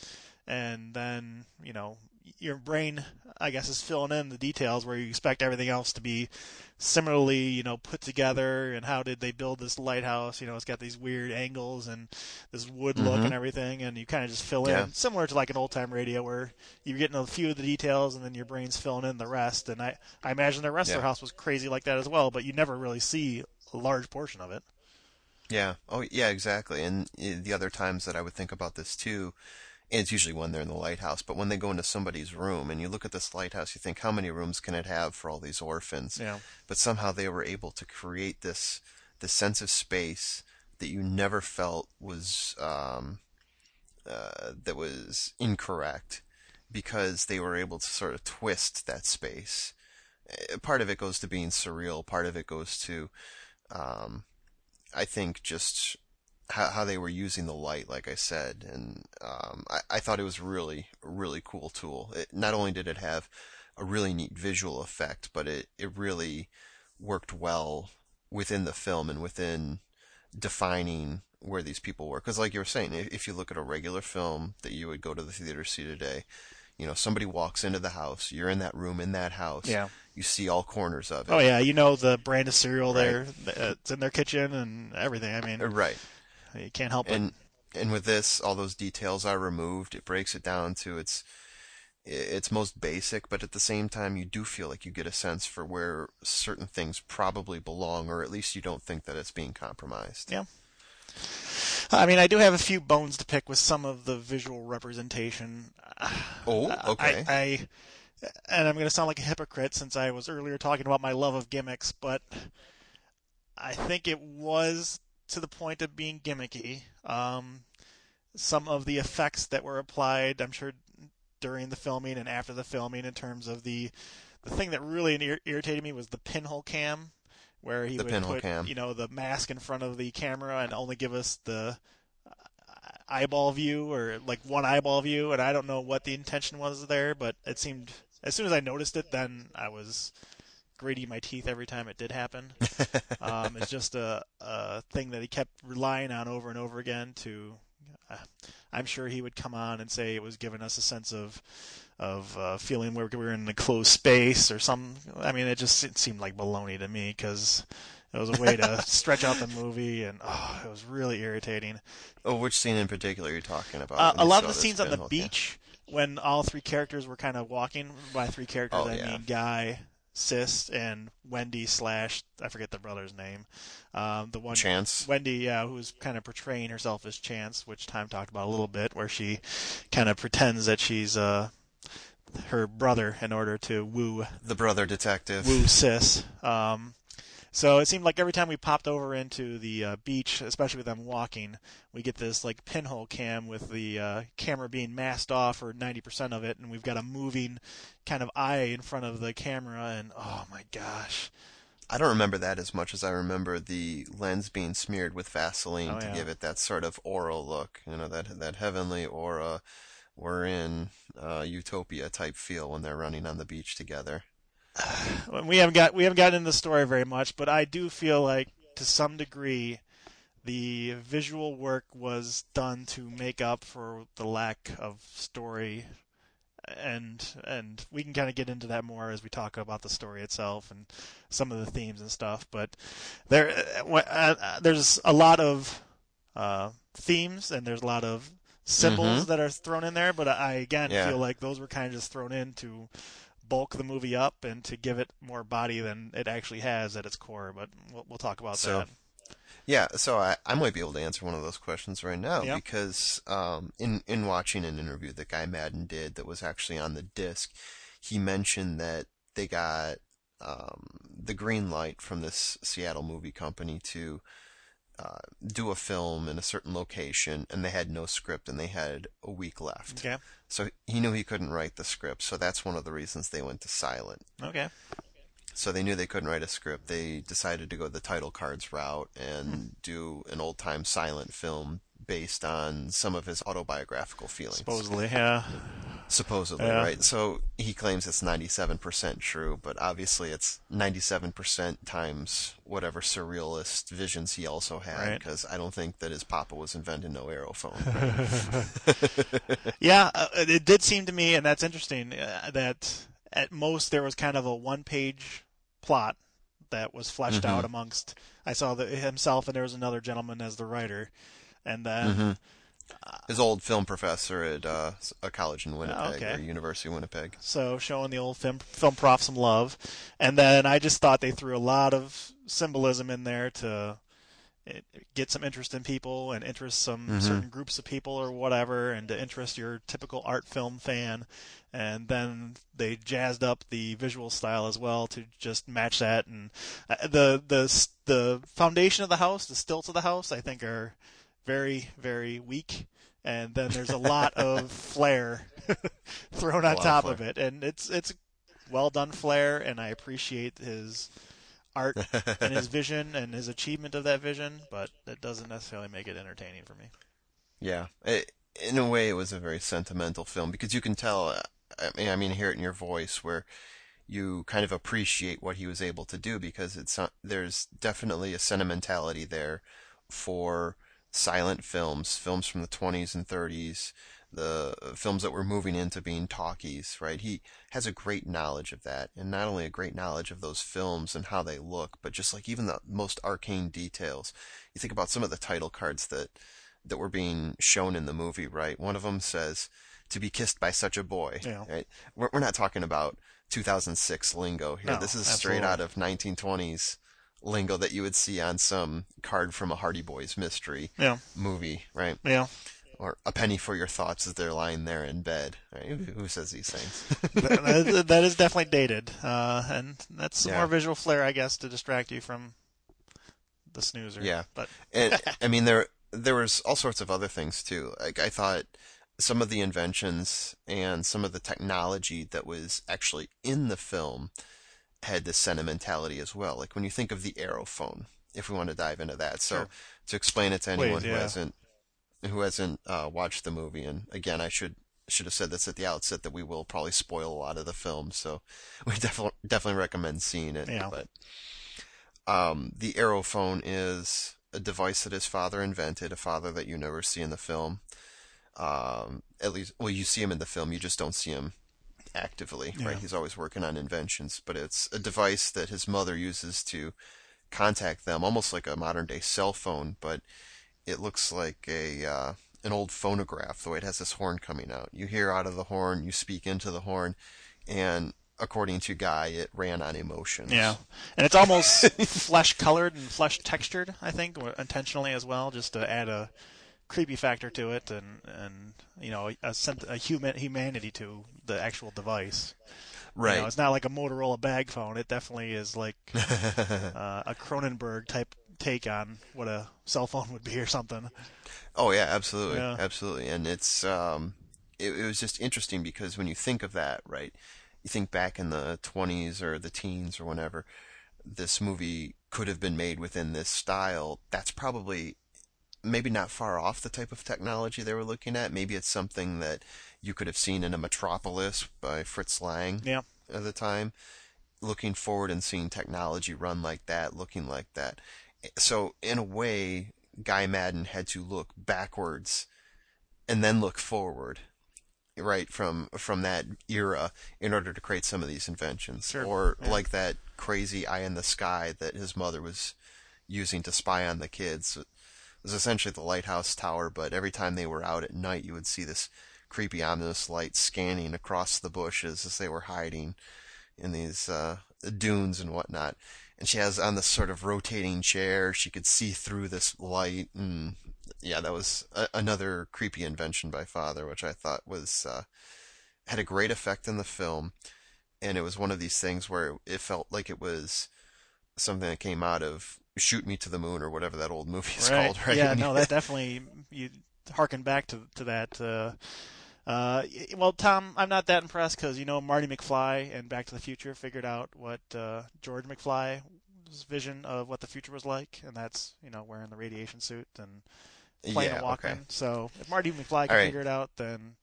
and then you know your brain, I guess, is filling in the details where you expect everything else to be similarly, you know, put together. And how did they build this lighthouse? You know, it's got these weird angles and this wood look mm-hmm. and everything, and you kind of just fill yeah. in, similar to like an old time radio where you're getting a few of the details and then your brain's filling in the rest. And I, I imagine the rest yeah. of their house was crazy like that as well, but you never really see a large portion of it. Yeah. Oh, yeah, exactly. And eh, the other times that I would think about this too it's usually when they're in the lighthouse, but when they go into somebody's room and you look at this lighthouse, you think, how many rooms can it have for all these orphans? Yeah. But somehow they were able to create this, this sense of space that you never felt was, um, uh, that was incorrect because they were able to sort of twist that space. Uh, part of it goes to being surreal. Part of it goes to, um, I think just how, how they were using the light, like I said, and um, I, I thought it was really, really cool tool. It, not only did it have a really neat visual effect, but it, it really worked well within the film and within defining where these people were. Because, like you were saying, if you look at a regular film that you would go to the theater to see today, you know, somebody walks into the house, you're in that room in that house. Yeah. You see all corners of it. Oh yeah, you know the brand of cereal right. there. It's in their kitchen and everything. I mean, right. You can't help and, it. And with this, all those details are removed. It breaks it down to its it's most basic, but at the same time, you do feel like you get a sense for where certain things probably belong, or at least you don't think that it's being compromised. Yeah. I mean, I do have a few bones to pick with some of the visual representation. Oh, okay. I, I and I'm going to sound like a hypocrite since I was earlier talking about my love of gimmicks, but I think it was to the point of being gimmicky. Um, some of the effects that were applied, I'm sure during the filming and after the filming, in terms of the the thing that really ir- irritated me was the pinhole cam, where he The would put cam. you know the mask in front of the camera and only give us the uh, eyeball view or like one eyeball view, and I don't know what the intention was there, but it seemed as soon as I noticed it, then I was gritting my teeth every time it did happen. um, it's just a, a thing that he kept relying on over and over again. To, uh, I'm sure he would come on and say it was giving us a sense of of uh, feeling where we were in a closed space or some. I mean, it just it seemed like baloney to me because. It was a way to stretch out the movie, and oh, it was really irritating. Oh, which scene in particular are you talking about? Uh, a lot of the scenes on the beach when all three characters were kind of walking. By three characters, Oh, I yeah. mean Guy, Sis, and Wendy slash I forget the brother's name. Um, the one Chance. Wendy, yeah, who's kind of portraying herself as Chance, which Time talked about a little bit, where she kind of pretends that she's uh, her brother in order to woo The brother detective. woo sis. Um, so it seemed like every time we popped over into the uh, beach, especially with them walking, we get this like pinhole cam with the uh, camera being masked off for 90% of it, and we've got a moving kind of eye in front of the camera, and oh my gosh. I don't remember that as much as I remember the lens being smeared with Vaseline Oh, to yeah. give it that sort of aural look. You know, that that heavenly aura. We're in uh, utopia type feel when they're running on the beach together. we haven't got we haven't gotten into the story very much, but I do feel like to some degree the visual work was done to make up for the lack of story and and we can kind of get into that more as we talk about the story itself and some of the themes and stuff but there uh, uh, there's a lot of uh, themes and there's a lot of symbols Mhm. that are thrown in there but I again Yeah. feel like those were kind of just thrown in to bulk the movie up and to give it more body than it actually has at its core but we'll, we'll talk about So, that Yeah, so I, I might be able to answer one of those questions right now Yeah. because um, in in watching an interview that Guy Maddin did that was actually on the disc, he mentioned that they got um, the green light from this Seattle movie company to uh, do a film in a certain location, and they had no script and they had a week left. okay So he knew he couldn't write the script, so that's one of the reasons they went to silent. okay So they knew they couldn't write a script. They decided to go the title cards route and Hmm. do an old time silent film based on some of his autobiographical feelings. supposedly yeah Supposedly, Yeah. right? So he claims it's 97% true, but obviously it's 97% times whatever surrealist visions he also had, Right. because I don't think that his papa was inventing no aerophone. Yeah, uh, it did seem to me, and that's interesting, uh, that at most there was kind of a one-page plot that was fleshed Mhm. out amongst. I saw the, himself, and there was another gentleman as the writer, and then Mhm. His old film professor at uh, a college in Winnipeg, Oh, okay. or University of Winnipeg. so showing the old film film prof some love, and then I just thought they threw a lot of symbolism in there to get some interest in people and interest some Mhm. certain groups of people or whatever, and to interest your typical art film fan. And then they jazzed up the visual style as well to just match that. And uh, the the the foundation of the house, the stilts of the house, I think are very very weak. And then there's a lot of flair thrown on lot of top of it, and it's it's well done flair, and I appreciate his art and his vision and his achievement of that vision, but that doesn't necessarily make it entertaining for me. Yeah, it, in a way, it was a very sentimental film because you can tell. I mean, I mean, hear it in your voice where you kind of appreciate what he was able to do because it's not, there's definitely a sentimentality there for silent films, films from the 20s and 30s, the uh, films that were moving into being talkies, right? He has a great knowledge of that, and not only a great knowledge of those films and how they look, but just like even the most arcane details. You think about some of the title cards that that were being shown in the movie, right? One of them says to be kissed by such a boy. Yeah. Right? We're, we're not talking about 2006 lingo here. No, this is straight out of 1920s lingo that you would see on some card from a Hardy Boys mystery Yeah, movie, right? yeah. Or a penny for your thoughts as they're lying there in bed. Right? Who, says these things? that is definitely dated, uh, and that's some Yeah. more visual flair, I guess, to distract you from the snoozer. Yeah. but and I mean there there was all sorts of other things too. Like I thought some of the inventions and some of the technology that was actually in the film had this sentimentality as well. Like when you think of the aerophone, if we want to dive into that. So Sure. to explain it to anyone Please, who yeah. hasn't who hasn't uh, watched the movie, and again, I should should have said this at the outset that we will probably spoil a lot of the film, so we definitely definitely recommend seeing it. Yeah. But um, the aerophone is a device that his father invented, a father that you never see in the film. Um, at least, well, you see him in the film, you just don't see him actively, Yeah. right? He's always working on inventions, but it's a device that his mother uses to contact them, almost like a modern day cell phone, but it looks like a uh, an old phonograph. The way it has this horn coming out, you hear out of the horn, you speak into the horn, and according to Guy, it ran on emotions. yeah, and it's almost flesh colored and flesh textured. I think intentionally as well, just to add a creepy factor to it, and and you know a, a human humanity to the actual device. You right. know, it's not like a Motorola bag phone. It definitely is like uh, a Cronenberg type take on what a cell phone would be or something. Oh yeah, absolutely, Yeah. absolutely, and it's um, it, it was just interesting because when you think of that, right, you think back in the 20s or the teens or whenever this movie could have been made within this style. That's probably maybe not far off the type of technology they were looking at. Maybe it's something that you could have seen in a Metropolis by Fritz Lang Yeah, at the time, looking forward and seeing technology run like that, looking like that. So in a way, Guy Maddin had to look backwards and then look forward, right from from that era in order to create some of these inventions, Sure, or yeah. like that crazy eye in the sky that his mother was using to spy on the kids. Was essentially the lighthouse tower, but every time they were out at night, you would see this creepy ominous light scanning across the bushes as they were hiding in these uh, dunes and whatnot. And she has on this sort of rotating chair. She could see through this light, and yeah, that was a- another creepy invention by Father, which I thought was uh, had a great effect in the film. And it was one of these things where it felt like it was something that came out of "Shoot Me to the Moon" or whatever that old movie is right. called, right? Yeah, no, that definitely you harken back to to that. Uh, uh, well, Tom, I'm not that impressed because you know Marty McFly and Back to the Future figured out what uh, George McFly's vision of what the future was like, and that's you know wearing the radiation suit and playing yeah, a Walkman. okay. So if Marty McFly can right. figure it out, then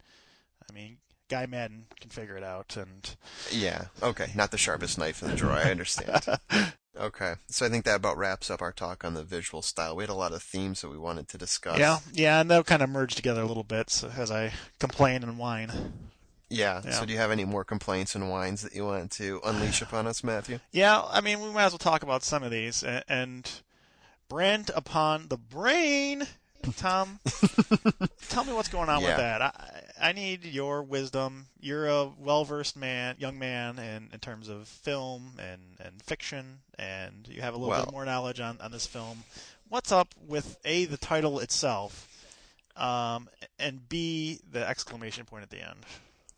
I mean Guy Maddin can figure it out, and Yeah. Okay. Not the sharpest knife in the drawer. I understand. okay. So I think that about wraps up our talk on the visual style. We had a lot of themes that we wanted to discuss. yeah, yeah, and they'll kind of merge together a little bit so, as I complain and whine. Yeah. Yeah. So do you have any more complaints and whines that you want to unleash upon us, Matthew? Yeah, I mean, we might as well talk about some of these. And, and brand upon the brain, Tom. tell me what's going on Yeah. with that. I, I need your wisdom. You're a well-versed man, young man, in, in terms of film and, and fiction, and you have a little Well- bit more knowledge on, on this film. What's up with a the title itself, um, and b the exclamation point at the end?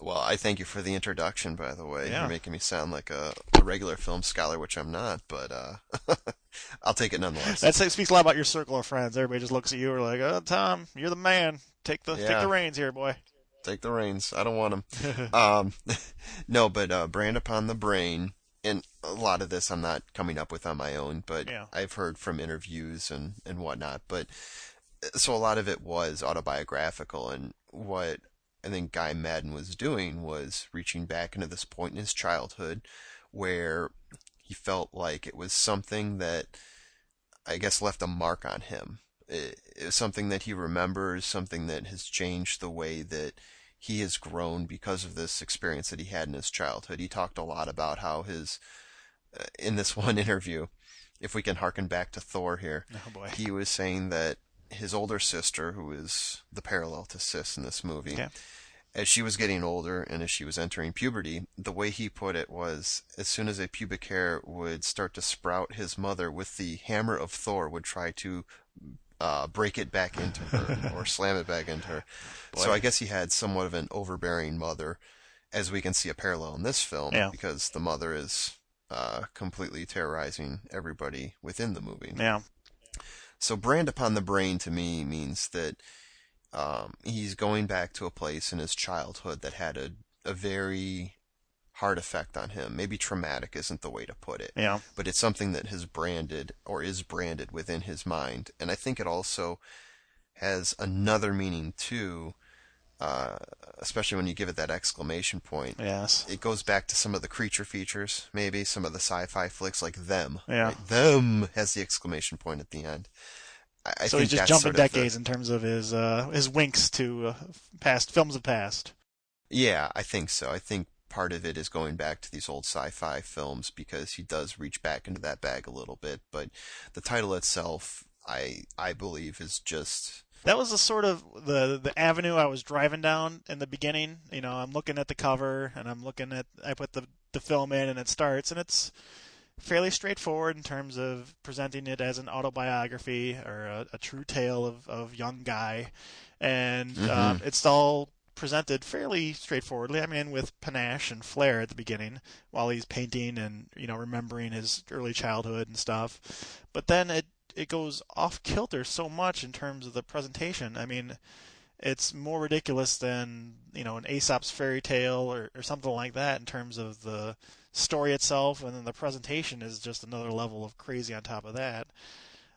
Well, I thank you for the introduction, by the way. Yeah. You're making me sound like a, a regular film scholar, which I'm not, but uh, I'll take it nonetheless. That speaks a lot about your circle of friends. Everybody just looks at you and like, "Oh, Tom, you're the man. Take the take the reins here, boy." Take the reins. I don't want them. um, no, but uh, brand upon the brain, and a lot of this I'm not coming up with on my own, but Yeah. I've heard from interviews and and whatnot. But so a lot of it was autobiographical, and what I think Guy Maddin was doing was reaching back into this point in his childhood where he felt like it was something that I guess left a mark on him. Was something that he remembers, something that has changed the way that he has grown because of this experience that he had in his childhood. He talked a lot about how his, uh, in this one interview, if we can harken back to Thor here, Oh boy. he was saying that his older sister, who is the parallel to Sis in this movie, Okay. as she was getting older and as she was entering puberty, the way he put it was as soon as a pubic hair would start to sprout, his mother, with the hammer of Thor, would try to uh, break it back into her or slam it back into her. So I guess he had somewhat of an overbearing mother, as we can see a parallel in this film, Yeah. because the mother is uh, completely terrorizing everybody within the movie. Yeah. So brand upon the brain to me means that um, he's going back to a place in his childhood that had a, a very hard effect on him. Maybe traumatic isn't the way to put it, Yeah. but it's something that has branded or is branded within his mind. And I think it also has another meaning too, uh, especially when you give it that exclamation point. Yes. It goes back to some of the creature features, maybe some of the sci-fi flicks like Them. Yeah. right? Them has the exclamation point at the end. I, I so he's just jumping of the- decades in terms of his uh, his winks to uh, past films of past. Yeah, I think so. I think part of it is going back to these old sci-fi films because he does reach back into that bag a little bit. But the title itself, I I believe, is just That was the sort of the the avenue I was driving down in the beginning. You know, I'm looking at the cover and I'm looking at I put the the film in and it starts and it's fairly straightforward in terms of presenting it as an autobiography or a, a true tale of of young guy, and um, it's all presented fairly straightforwardly. I mean, with panache and flair at the beginning, while he's painting and you know remembering his early childhood and stuff. But then it it goes off kilter so much in terms of the presentation. I mean, it's more ridiculous than you know an Aesop's fairy tale or, or something like that in terms of the story itself, and then the presentation is just another level of crazy on top of that.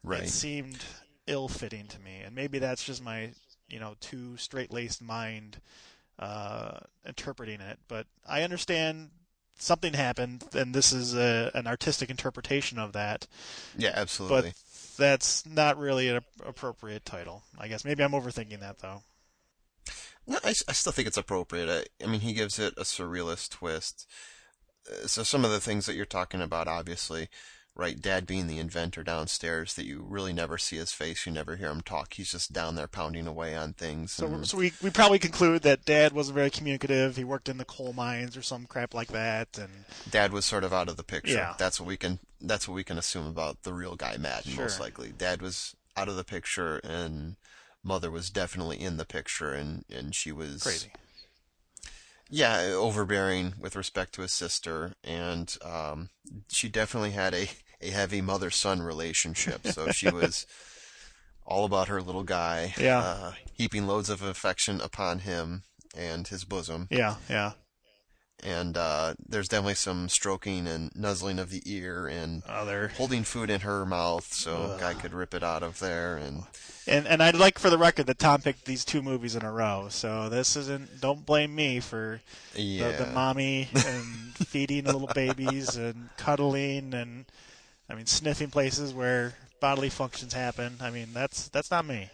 right. It seemed ill-fitting to me, and maybe that's just my you know too straight-laced mind uh, interpreting it. But I understand something happened, and this is a, an artistic interpretation of that. Yeah, absolutely. But that's not really an appropriate title. I guess maybe I'm overthinking that though. No, I, I still think it's appropriate. I, I mean, he gives it a surrealist twist. Uh, So some of the things that you're talking about, obviously, right? Dad being the inventor downstairs, that you really never see his face, you never hear him talk. He's just down there pounding away on things. So, and- so we we probably conclude that Dad wasn't very communicative. He worked in the coal mines or some crap like that, and Dad was sort of out of the picture. Yeah. That's what we can. That's what we can assume about the real guy Maddin, most likely. Dad was out of the picture, and Mother was definitely in the picture, and and she was crazy. Yeah, overbearing with respect to his sister, and um, she definitely had a a heavy mother son relationship. So she was all about her little guy. Yeah. uh, heaping loads of affection upon him and his bosom. Yeah, yeah. And uh, there's definitely some stroking and nuzzling of the ear and Other holding food in her mouth so a guy could rip it out of there and and and I'd like for the record that Tom picked these two movies in a row. So this isn't. Don't blame me for yeah the, the mommy and feeding little babies and cuddling and I mean sniffing places where bodily functions happen. I mean that's that's not me.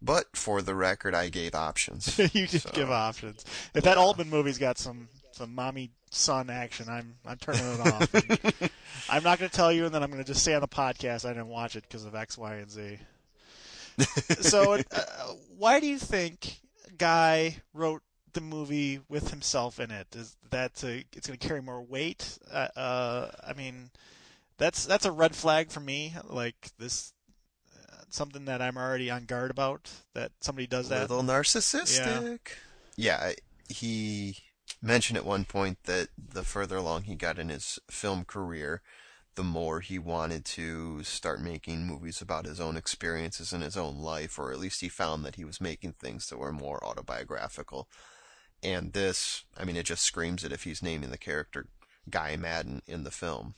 but for the record I gave options you just give options. If that Altman movie's got some some mommy son action, I'm I'm turning it off. I'm not going to tell you, and then I'm going to just say on the podcast I didn't watch it because of X, Y, and Z. so, uh, why do you think Guy wrote the movie with himself in it? Is that to, it's going to carry more weight? Uh, uh, I mean, that's that's a red flag for me. Like this, uh, something that I'm already on guard about. That somebody does that. little narcissistic. Yeah. he mentioned at one point that the further along he got in his film career, the more he wanted to start making movies about his own experiences in his own life, or at least he found that he was making things that were more autobiographical. And this, I mean, it just screams it if he's naming the character Guy Maddin in the film.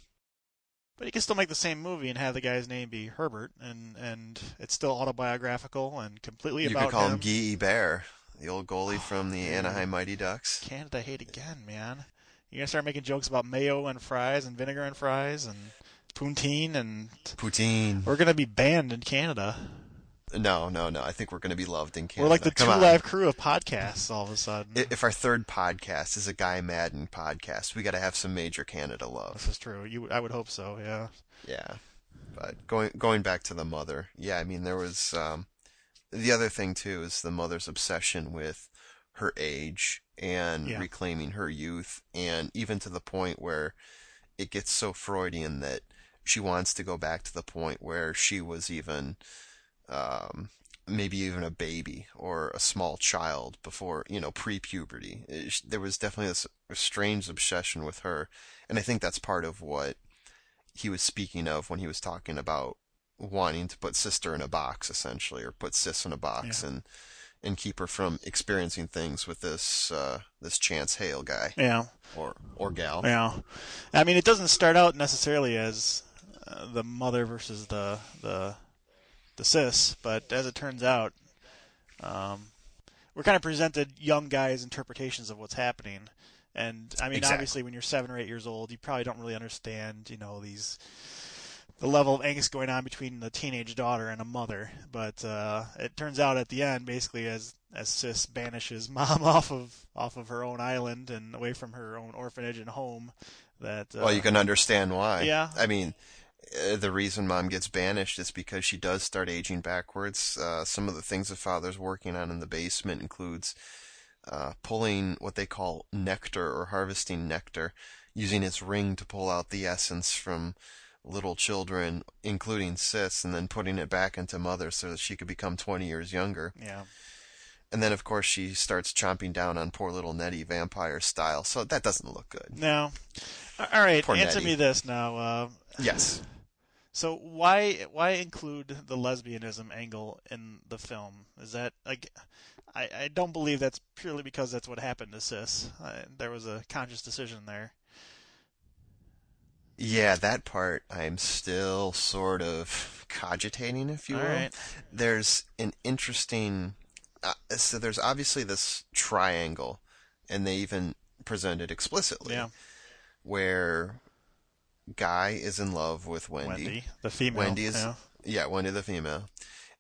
But you can still make the same movie and have the guy's name be Herbert, and and it's still autobiographical and completely You about could call him him. Guy Hebert, the old goalie oh, from the Anaheim Mighty Ducks. Canada hate again, man. You're gonna start making jokes about mayo and fries and vinegar and fries and poutine, and Poutine. we're gonna be banned in Canada. No, no, no. I think we're going to be loved in Canada. We're like the Come two on. live crew of podcasts all of a sudden. If our third podcast is a Guy Maddin podcast, we got to have some major Canada love. this is true. You, I would hope so. Yeah. Yeah. But going going back to the mother, yeah, I mean there was um, the other thing too is the mother's obsession with her age and Yeah. reclaiming her youth, and even to the point where it gets so Freudian that she wants to go back to the point where she was even um, maybe even a baby or a small child before you know pre-puberty. There was definitely this strange obsession with her, and I think that's part of what he was speaking of when he was talking about wanting to put sister in a box essentially or put sis in a box Yeah. and and keep her from experiencing things with this uh this chance hale guy Yeah. or or gal Yeah, I mean, it doesn't start out necessarily as uh, the mother versus the the the sis, but as it turns out, um, we're kind of presented young guys' interpretations of what's happening. And I mean, Exactly. obviously, when you're seven or eight years old, you probably don't really understand, you know, these the level of angst going on between the teenage daughter and a mother. But uh, it turns out at the end, basically, as as Sis banishes mom off of off of her own island and away from her own orphanage and home, that uh, well you can understand why Yeah. i mean uh, the reason mom gets banished is because she does start aging backwards uh some of the things the father's working on in the basement includes uh, pulling what they call nectar or harvesting nectar, using his ring to pull out the essence from little children, including Sis, and then putting it back into Mother so that she could become 20 years younger. yeah. And then, of course, she starts chomping down on poor little Nettie vampire style, so that doesn't look good. No. All right, Poor answer Nettie. me this now. Uh, Yes. so why why include the lesbianism angle in the film? Is that like I, I don't believe that's purely because that's what happened to Sis. Uh, there was a conscious decision there. Yeah, that part I'm still sort of cogitating, if you All will. right. There's an interesting. Uh, so there's obviously this triangle, and they even present it explicitly, Yeah. where Guy is in love with Wendy. Wendy, the female. Wendy is yeah. yeah, Wendy the female,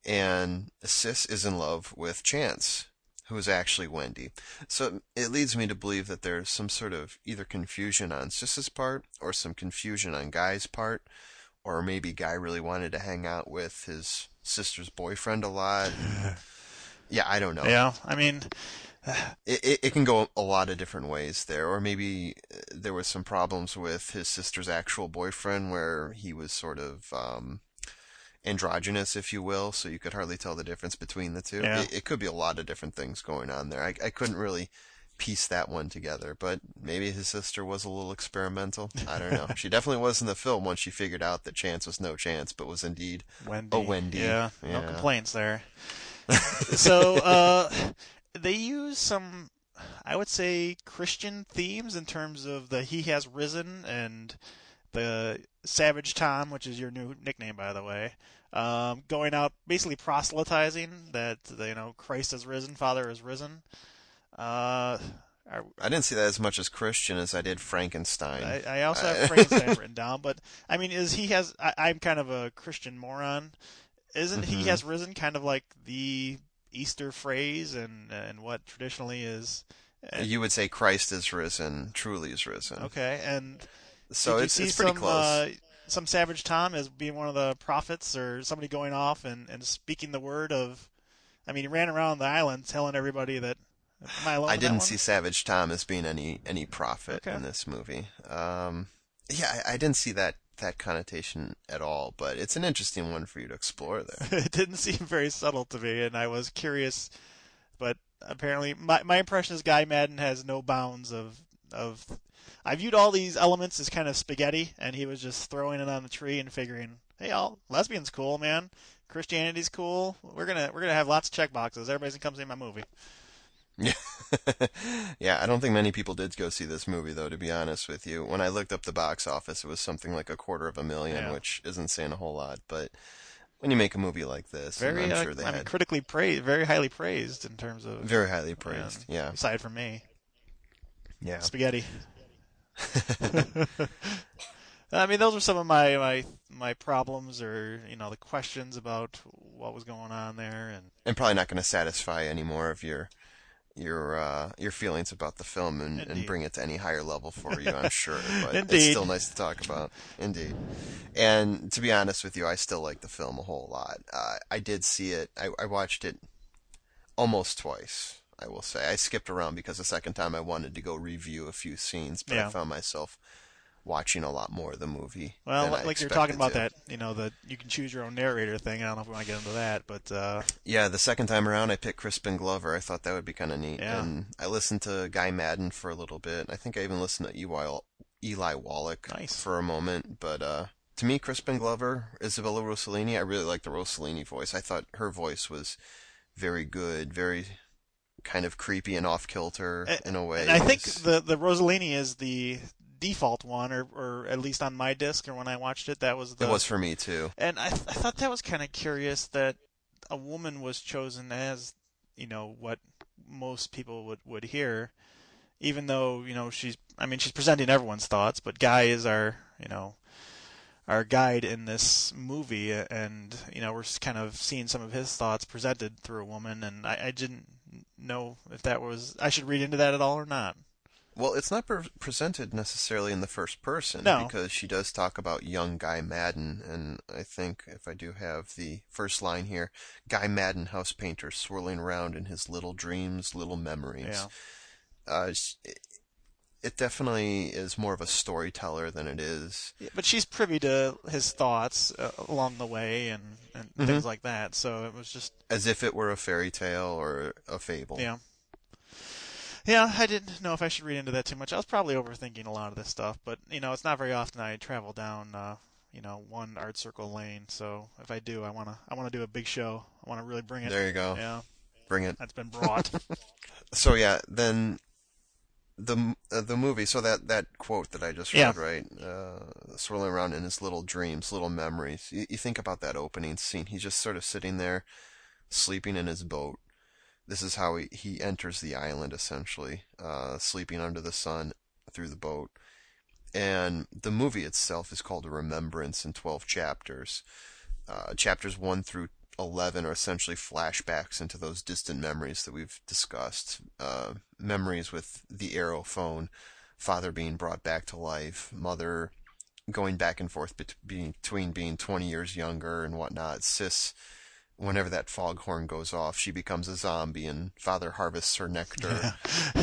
and Sis is in love with Chance, who is actually Wendy. So it leads me to believe that there's some sort of either confusion on Sis's part or some confusion on Guy's part, or maybe Guy really wanted to hang out with his sister's boyfriend a lot. yeah, I don't know. Yeah. I mean, It, it, it can go a lot of different ways there, or maybe uh, there was some problems with his sister's actual boyfriend where he was sort of um, androgynous, if you will, so you could hardly tell the difference between the two. Yeah. It, it could be a lot of different things going on there. I, I couldn't really piece that one together, but maybe his sister was a little experimental. I don't know. she definitely was in the film once she figured out that Chance was no chance, but was indeed Wendy. Oh, Wendy. Yeah. No complaints there. so uh, they use some, I would say, Christian themes in terms of the "He Has Risen" and the Savage Tom, which is your new nickname, by the way. Um, going out basically proselytizing that you know Christ has risen, Father has risen. Uh, are, I didn't see that as much as Christian as I did Frankenstein. I, I also have Frankenstein written down, but I mean, is he has? I, I'm kind of a Christian moron. Isn't he Mhm. has risen kind of like the Easter phrase and and what traditionally is? and- You would say Christ is risen, truly is risen. okay, and So it's, it's pretty some close. Uh, some Savage Tom as being one of the prophets or somebody going off and, and speaking the word of? I mean, he ran around the island telling everybody that. I alone? I didn't see Savage Tom as being any any prophet Okay. in this movie. Um, yeah, I, I didn't see that that connotation at all. But it's an interesting one for you to explore there. it didn't seem very subtle to me, and I was curious. But apparently, my my impression is Guy Maddin has no bounds of of. I viewed all these elements as kind of spaghetti, and he was just throwing it on the tree and figuring, "Hey, all lesbians cool, man. Christianity's cool. We're gonna we're gonna have lots of check boxes. Everybody's gonna come see my movie." Yeah, yeah. I don't think many people did go see this movie, though. To be honest with you, when I looked up the box office, it was something like a quarter of a million, Yeah. which isn't saying a whole lot. But when you make a movie like this, Very, I'm uh, sure they I mean, had critically praised, very highly praised in terms of very highly praised. Yeah, aside from me. yeah. spaghetti. I mean, those are some of my, my my problems, or you know, the questions about what was going on there, and and probably not going to satisfy any more of your your uh, your feelings about the film and, and bring it to any higher level for you. I'm sure, but it's still nice to talk about. Indeed, and to be honest with you, I still like the film a whole lot. Uh, I did see it. I, I watched it almost twice. I will say. I skipped around because the second time I wanted to go review a few scenes, but Yeah. I found myself watching a lot more of the movie. Well, like you're talking about to. that, you know, the you can choose your own narrator thing. I don't know if we want to get into that, but uh, Yeah, the second time around, I picked Crispin Glover. I thought that would be kind of neat. Yeah. And I listened to Guy Maddin for a little bit. I think I even listened to Eli, Eli Wallach Nice. for a moment. But uh, to me, Crispin Glover, Isabella Rossellini, I really like the Rossellini voice. I thought her voice was very good, very kind of creepy and off kilter in a way. and I think the the Rossellini is the default one, or or at least on my disc or when I watched it, that was the. it was for me too. And I, th- I thought that was kind of curious that a woman was chosen as, you know, what most people would, would hear, even though, you know, she's, I mean, she's presenting everyone's thoughts, but Guy is our, you know, our guide in this movie, and, you know, we're kind of seeing some of his thoughts presented through a woman, and I, I didn't know if that was, I should read into that at all or not. Well, it's not pre- presented necessarily in the first person No. because she does talk about young Guy Maddin, and I think if I do have the first line here, Guy Maddin, house painter, swirling around in his little dreams, little memories. Yeah. Uh, it, it definitely is more of a storyteller than it is. Yeah, But she's privy to his thoughts uh, along the way and, and Mhm. things like that, so it was just As if it were a fairy tale or a fable. Yeah. Yeah, I didn't know if I should read into that too much. I was probably overthinking a lot of this stuff, but you know, it's not very often I travel down uh, you know, one art circle lane. So if I do, I want to I want to do a big show. I want to really bring it. There you go. Yeah, Bring it. that's been brought. So yeah, then the uh, the movie. So that that quote that I just Yeah. read, right? Uh, swirling around in his little dreams, little memories. You, you think about that opening scene. He's just sort of sitting there, sleeping in his boat. This is how he he enters the island essentially, uh, sleeping under the sun through the boat. And the movie itself is called A Remembrance in 12 chapters. Uh, chapters 1 through 11 are essentially flashbacks into those distant memories that we've discussed. Uh, memories with the aerophone, father being brought back to life, mother going back and forth between being 20 years younger and whatnot. Sis, whenever that foghorn goes off, she becomes a zombie and father harvests her nectar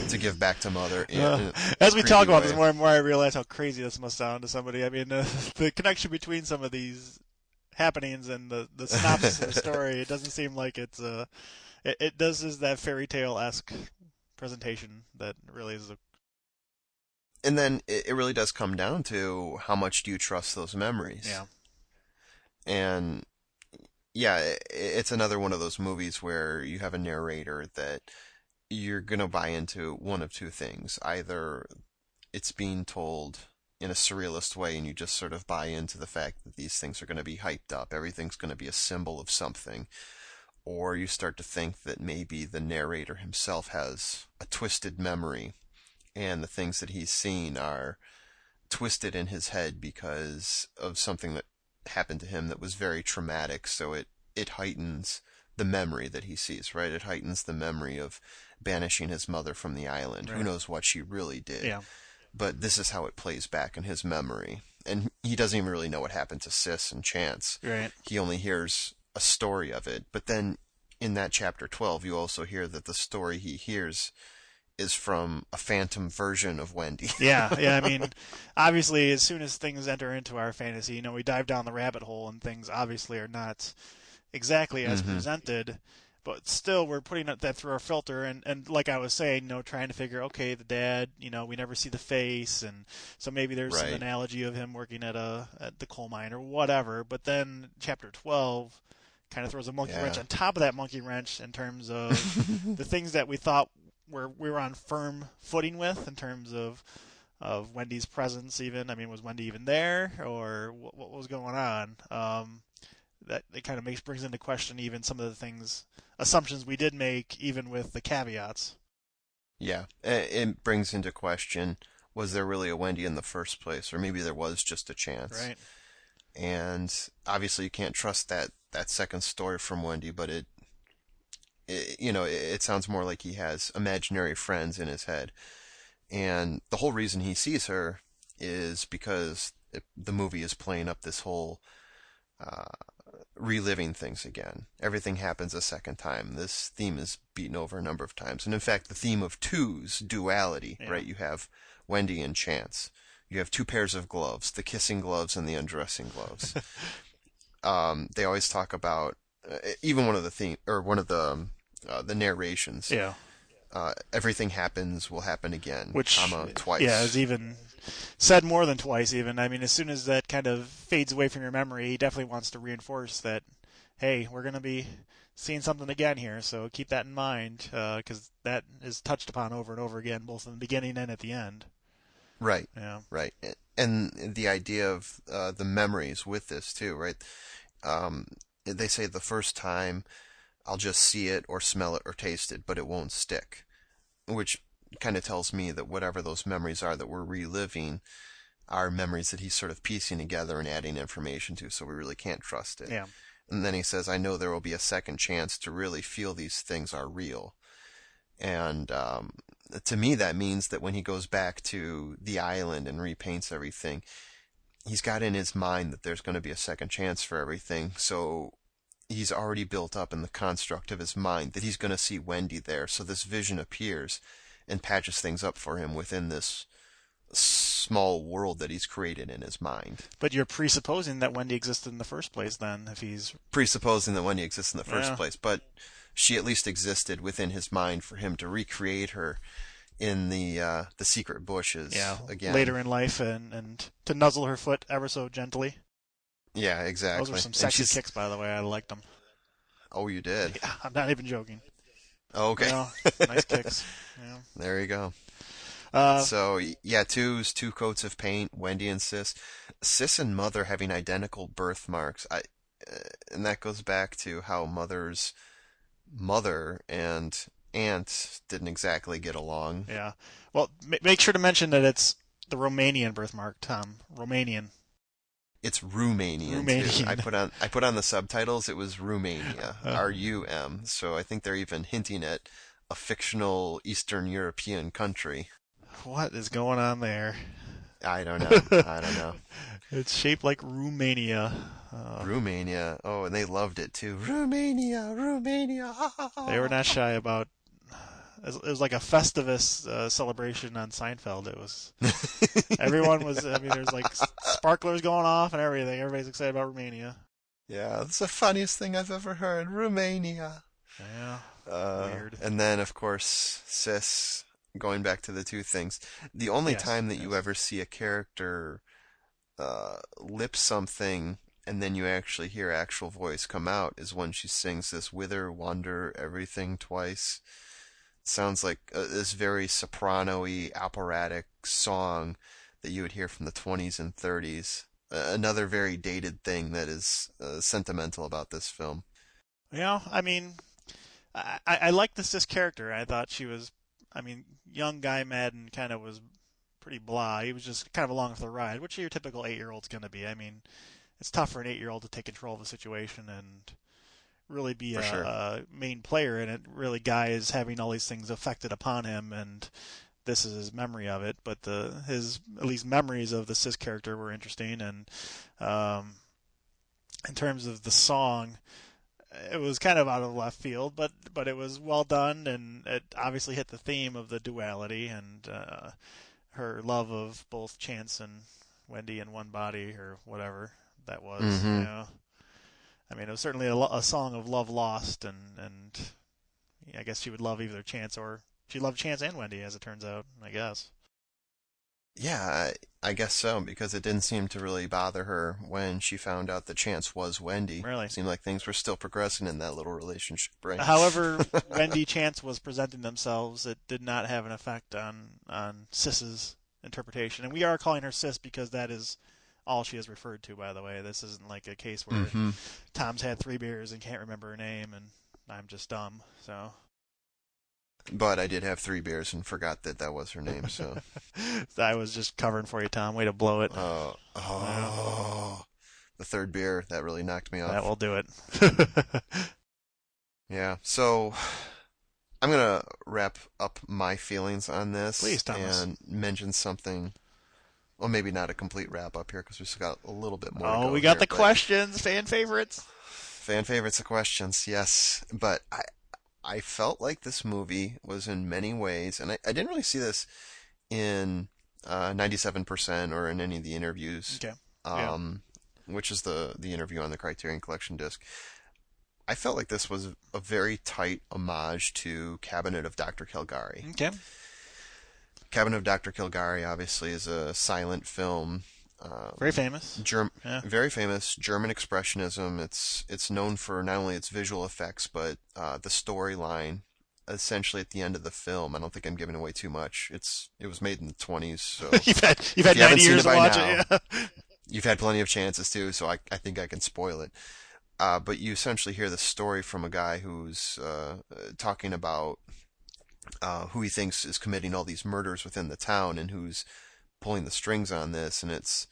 to give back to mother. Uh, as we talk about way. this more and more, I realize how crazy this must sound to somebody. I mean, uh, the connection between some of these happenings and the the synopsis of the story, it doesn't seem like it's uh, it, it does is that fairy tale esque presentation that really is a And then it, it really does come down to how much do you trust those memories? yeah and yeah, it's another one of those movies where you have a narrator that you're gonna buy into one of two things: either it's being told in a surrealist way, and you just sort of buy into the fact that these things are going to be hyped up, everything's going to be a symbol of something, or you start to think that maybe the narrator himself has a twisted memory, and the things that he's seen are twisted in his head because of something that happened to him that was very traumatic, so it, it heightens the memory that he sees, right? It heightens the memory of banishing his mother from the island. Who knows what she really did? yeah But this is how it plays back in his memory. And he doesn't even really know what happened to Sis and Chance. right He only hears a story of it. But then in that chapter 12, you also hear that the story he hears is from a phantom version of Wendy. yeah, yeah. I mean, obviously, as soon as things enter into our fantasy, you know, we dive down the rabbit hole, and things obviously are not exactly as Mhm. presented. But still, we're putting that through our filter, and and like I was saying, you know, trying to figure, okay, the dad, you know, we never see the face, and so maybe there's some Right. analogy of him working at a at the coal mine or whatever. But then chapter twelve kind of throws a monkey Yeah. wrench on top of that monkey wrench in terms of the things that we thought were we were on firm footing with in terms of of Wendy's presence. Even I mean, was Wendy even there, or what, what was going on? Um, that it kind of makes brings into question even some of the things assumptions we did make, even with the caveats. Yeah, it, it brings into question was there really a Wendy in the first place, or maybe there was just a chance. Right. And obviously, you can't trust that that second story from Wendy, but it, it you know, it, it sounds more like he has imaginary friends in his head, and the whole reason he sees her is because it, the movie is playing up this whole uh, reliving things again. Everything happens a second time. This theme is beaten over a number of times. And in fact, the theme of twos, duality, Yeah. right? You have Wendy and Chance. You have two pairs of gloves, the kissing gloves and the undressing gloves. um, they always talk about, uh, even one of the theme, or one of the, um, uh, the narrations. Yeah. Uh, everything happens will happen again, Which comma, twice. Yeah, is even said more than twice. Even I mean, as soon as that kind of fades away from your memory, he definitely wants to reinforce that. Hey, we're gonna be seeing something again here, so keep that in mind because that is touched upon over and over again, both in the beginning and at the end. Right. Yeah. Right. And the idea of uh, the memories with this too, right? Um, they say the first time I'll just see it or smell it or taste it, but it won't stick, which kind of tells me that whatever those memories are that we're reliving are memories that he's sort of piecing together and adding information to, so we really can't trust it. Yeah. And then he says, I know there will be a second chance to really feel these things are real. And um, to me, that means that when he goes back to the island and repaints everything, he's got in his mind that there's going to be a second chance for everything. So he's already built up in the construct of his mind that he's going to see Wendy there. So this vision appears and patches things up for him within this small world that he's created in his mind. But you're presupposing that Wendy existed in the first place, then, if he's Presupposing that Wendy exists in the first Yeah. place, but she at least existed within his mind for him to recreate her in the uh, the secret bushes yeah again. later in life and and to nuzzle her foot ever so gently. Yeah, exactly. Those were some sexy kicks, by the way. I liked them. Oh, you did. Yeah, I'm not even joking. Okay, Yeah, nice kicks. Yeah. there you go. Uh, so yeah, twos, two coats of paint. Wendy and Sis, Sis and Mother having identical birthmarks. I, uh, and that goes back to how Mother's mother and aunt didn't exactly get along. yeah. Well, ma- make sure to mention that it's the Romanian birthmark, Tom. Romanian. It's Romanian. too. Romanian. I put on I put on the subtitles. It was Romania, Uh. R U M. So I think they're even hinting at a fictional Eastern European country. What is going on there? I don't know. I don't know. It's shaped like Romania. Uh, Romania. Oh, and they loved it too. Romania, Romania. they were not shy about. It was- like a Festivus uh, celebration on Seinfeld. It was everyone was. I mean, there's like sparklers going off and everything. Everybody's excited about Romania. yeah, that's the funniest thing I've ever heard. Romania. Yeah. Uh, Weird. And then, of course, sis. Going back to the two things, the only Yes, time that you ever see a character uh, lip something and then you actually hear actual voice come out is when she sings this "Wither, Wander, Everything" twice. Sounds like uh, this very soprano-y, operatic song that you would hear from the 20s and 30s. Uh, another very dated thing that is uh, sentimental about this film. Yeah, I mean, I, I liked this this character. I thought she was, I mean, young guy Maddin kind of was pretty blah. He was just kind of along for the ride, which your typical eight year old's going to be. I mean, it's tough for an eight year old to take control of a situation and really be a, sure. a main player in it. Really, guy is having all these things affected upon him, and this is his memory of it. But the his at least memories of the Sis character were interesting, and um, in terms of the song it was kind of out of left field, but but it was well done, and it obviously hit the theme of the duality and uh, her love of both Chance and Wendy in one body, or whatever that was. Mhm. You know, I mean, it was certainly a, a song of love lost, and and I guess she would love either Chance or she loved Chance and Wendy, as it turns out. I guess. Yeah, I, I guess so, because it didn't seem to really bother her when she found out that Chance was Wendy. Really? It seemed like things were still progressing in that little relationship, right? However, Wendy Chance was presenting themselves, it did not have an effect on on Sis's interpretation, and we are calling her Sis because that is all she is referred to. By the way, this isn't like a case where Mhm. Tom's had three beers and can't remember her name, and I'm just dumb. So But I did have three beers and forgot that that was her name, so. I was just covering for you, Tom. Way to blow it. Oh, oh, the third beer that really knocked me off. that will do it. Yeah. So I'm gonna wrap up my feelings on this Please, Thomas. and mention something. Well, maybe not a complete wrap up here because we still got a little bit more. oh, go we got here, the questions, fan favorites. fan favorites of questions, yes. But I, I felt like this movie was in many ways, and I, I didn't really see this in uh, 97% or in any of the interviews. Okay. Yeah. Um, which is the the interview on the Criterion Collection disc. I felt like this was a very tight homage to Cabinet of Dr. Caligari. Okay. Cabinet of Dr. Caligari obviously is a silent film. Uh, Very famous. Germ- Yeah. very famous German expressionism. It's it's known for not only its visual effects but uh, the storyline. Essentially, at the end of the film, I don't think I'm giving away too much. It's it was made in the 20s, so you've had you've had you 90 years to watch now- it. Yeah. you've had plenty of chances too, so I, I think I can spoil it. Uh, but you essentially hear the story from a guy who's uh, uh, talking about uh, who he thinks is committing all these murders within the town and who's pulling the strings on this. And it's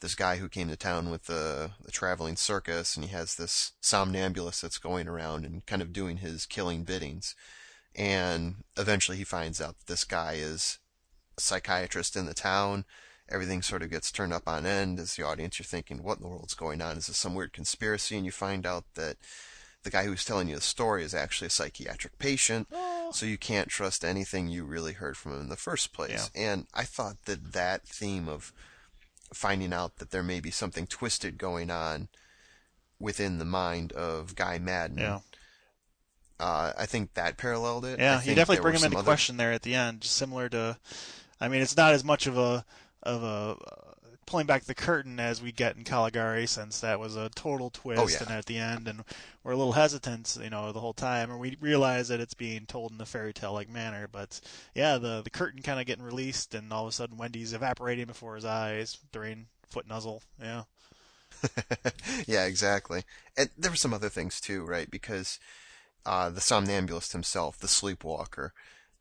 this guy who came to town with the, the traveling circus, and he has this somnambulist that's going around and kind of doing his killing biddings. And eventually he finds out that this guy is a psychiatrist in the town everything sort of gets turned up on end as the audience you're thinking what in the world's going on is this some weird conspiracy and you find out that the guy who's telling you the story is actually a psychiatric patient Oh. so you can't trust anything you really heard from him in the first place and i thought that that theme of finding out that there may be something twisted going on within the mind of guy maddin Yeah. uh, i think that paralleled it I Yeah, you definitely bring were him into other- question there at the end, similar to. I mean, it's not as much of a of a pulling back the curtain as we get in Caligari, since that was a total twist, Oh, yeah. and at the end, and we're a little hesitant, you know, the whole time, and we realize that it's being told in a fairy tale like manner. But yeah, the the curtain kind of getting released, and all of a sudden, Wendy's evaporating before his eyes during foot nuzzle. Yeah, yeah, exactly. And there were some other things too, right? Because uh, the somnambulist himself, the sleepwalker,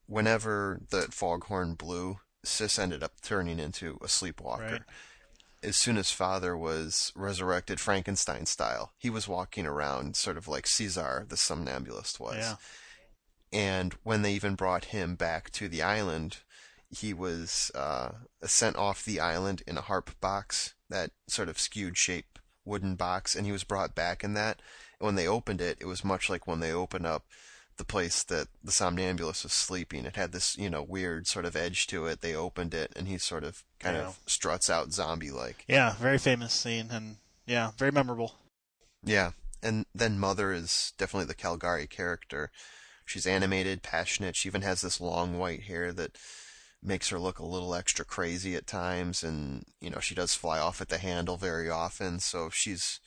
whenever the foghorn blew, Sis ended up turning into a sleepwalker. Right. As soon as father was resurrected Frankenstein style, he was walking around sort of like Caesar, the somnambulist was. yeah, And when they even brought him back to the island, he was uh, sent off the island in a harp box, that sort of skewed shape wooden box, and he was brought back in that. And when they opened it, it was much like when they open up the place that the somnambulist was sleeping. It had this, you know, weird sort of edge to it. They opened it, and he sort of kind Yeah. of struts out zombie-like. yeah, very famous scene, and yeah, very memorable. Yeah, and then Mother is definitely the Caligari character. She's animated, passionate. She even has this long white hair that makes her look a little extra crazy at times, and you know she does fly off at the handle very often. So she's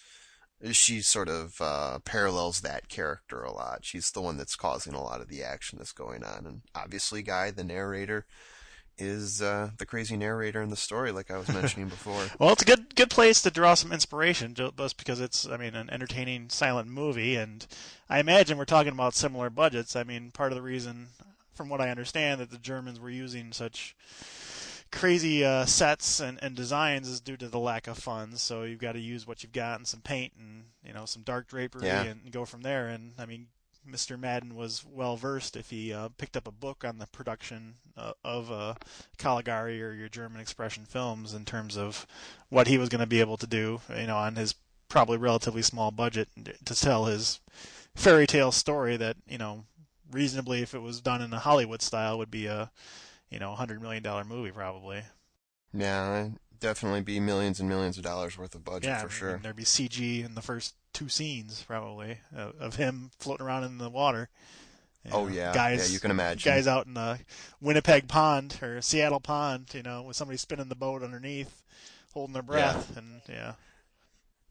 she sort of uh, parallels that character a lot. She's the one that's causing a lot of the action that's going on, and obviously, Guy, the narrator, is uh, the crazy narrator in the story, like I was mentioning before. Well, it's a good good place to draw some inspiration, just because it's, I mean, an entertaining silent movie, and I imagine we're talking about similar budgets. I mean, part of the reason, from what I understand, that the Germans were using such crazy uh, sets and, and designs is due to the lack of funds. So you've got to use what you've got and some paint and you know some dark drapery Yeah. and go from there. And I mean, Mr. Maddin was well versed if he uh, picked up a book on the production uh, of uh, Caligari or your German expression films in terms of what he was going to be able to do, you know, on his probably relatively small budget to tell his fairy tale story that, you know, reasonably if it was done in a Hollywood style would be a, you know, 100 million dollar movie probably. Yeah, definitely be millions and millions of dollars worth of budget yeah, for and sure. There'd be CG in the first two scenes probably uh, of him floating around in the water. You Oh know, yeah, guys, yeah, you can imagine. guys out in the Winnipeg Pond or Seattle Pond, you know, with somebody spinning the boat underneath, holding their breath, and yeah,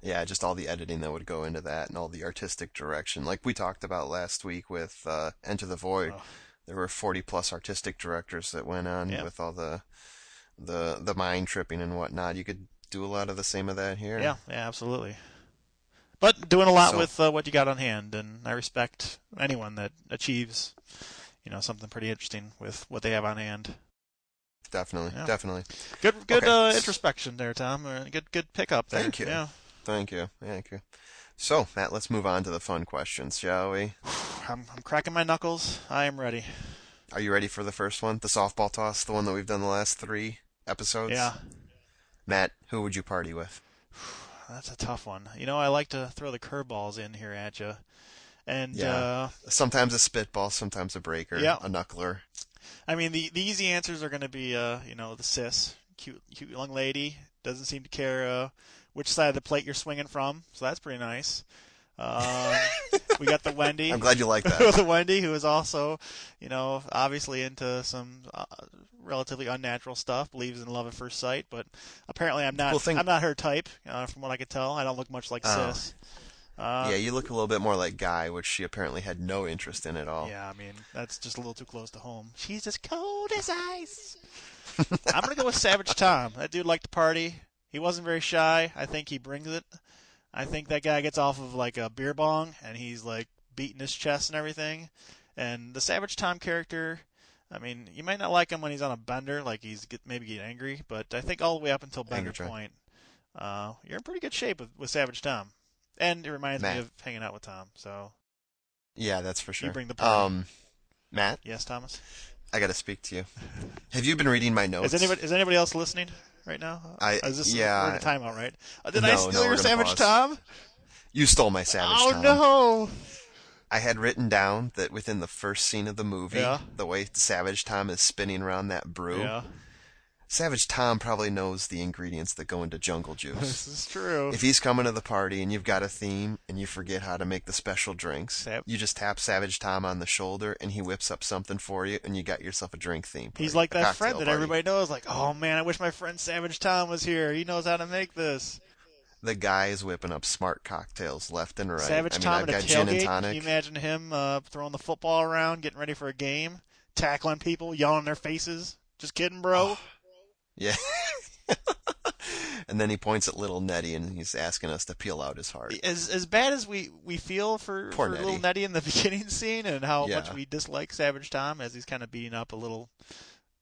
yeah, just all the editing that would go into that and all the artistic direction. Like we talked about last week with uh, Enter the Void, Oh. There were 40 plus artistic directors that went on Yeah. with all the the the mind tripping and whatnot. You could do a lot of the same of that here. yeah, yeah, absolutely. But doing a lot So- with uh, what you got on hand, and I respect anyone that achieves, you know, something pretty interesting with what they have on hand. definitely, Yeah. definitely. Good, good Okay. uh, introspection there, Tom. Uh, good, good pickup there. Thank you. Yeah. Thank you, thank you. So Matt, let's move on to the fun questions, shall we? I'm, I'm cracking my knuckles. I am ready. Are you ready for the first one, the softball toss, the one that we've done the last three episodes? Yeah. Matt, who would you party with? that's a tough one. You know, I like to throw the curveballs in here at you, and Yeah. uh, Sometimes a spitball, sometimes a breaker, Yeah. a knuckler. I mean, the the easy answers are going to be, uh, you know, the sis, cute cute young lady, doesn't seem to care uh, which side of the plate you're swinging from, so that's pretty nice. Um, we got the Wendy. I'm glad you like that. the Wendy, who is also, you know, obviously into some uh, relatively unnatural stuff, believes in love at first sight, but apparently I'm not. Well, think- I'm not her type, uh, from what I could tell. I don't look much like Oh. sis. Uh, yeah, you look a little bit more like Guy, which she apparently had no interest in at all. Yeah, I mean that's just a little too close to home. She's as cold as ice. I'm gonna go with Savage Tom. That dude liked to party. He wasn't very shy. I think he brings it. I think that guy gets off of like a beer bong and he's like beating his chest and everything. And the Savage Tom character, I mean, you might not like him when he's on a bender, like he's get, maybe getting angry, but I think all the way up until bender point, uh, you're in pretty good shape with, with Savage Tom. And it reminds Matt. me of hanging out with Tom. So Yeah, that's for sure. You bring the party. Um, Matt, yes, Thomas. I got to speak to you. Have you been reading my notes? Is anybody is anybody else listening right now? I- is this yeah. we're in a timeout, right? Uh, did No, I steal we're your Savage pause. Tom? You stole my Savage oh Tom. no! I had written down that within the first scene of the movie, Yeah. the way Savage Tom is spinning around that brew, Yeah, Savage Tom probably knows the ingredients that go into jungle juice. this is true. if he's coming to the party and you've got a theme and you forget how to make the special drinks, Sav- you just tap Savage Tom on the shoulder and he whips up something for you and you got yourself a drink theme. He's like that friend that party. everybody knows. Like, oh man, I wish my friend Savage Tom was here. He knows how to make this. The guy is whipping up smart cocktails left and right. Savage I mean, Tom I've at a got gin and tailgate. Can you imagine him uh, throwing the football around, getting ready for a game, tackling people, yelling in their faces? Just kidding, bro. Yeah. and then he points at little Nettie and he's asking us to peel out his heart. as as bad as we we feel for, Poor for Nettie. little Nettie in the beginning scene and how Yeah. much we dislike Savage Tom as he's kind of beating up a little,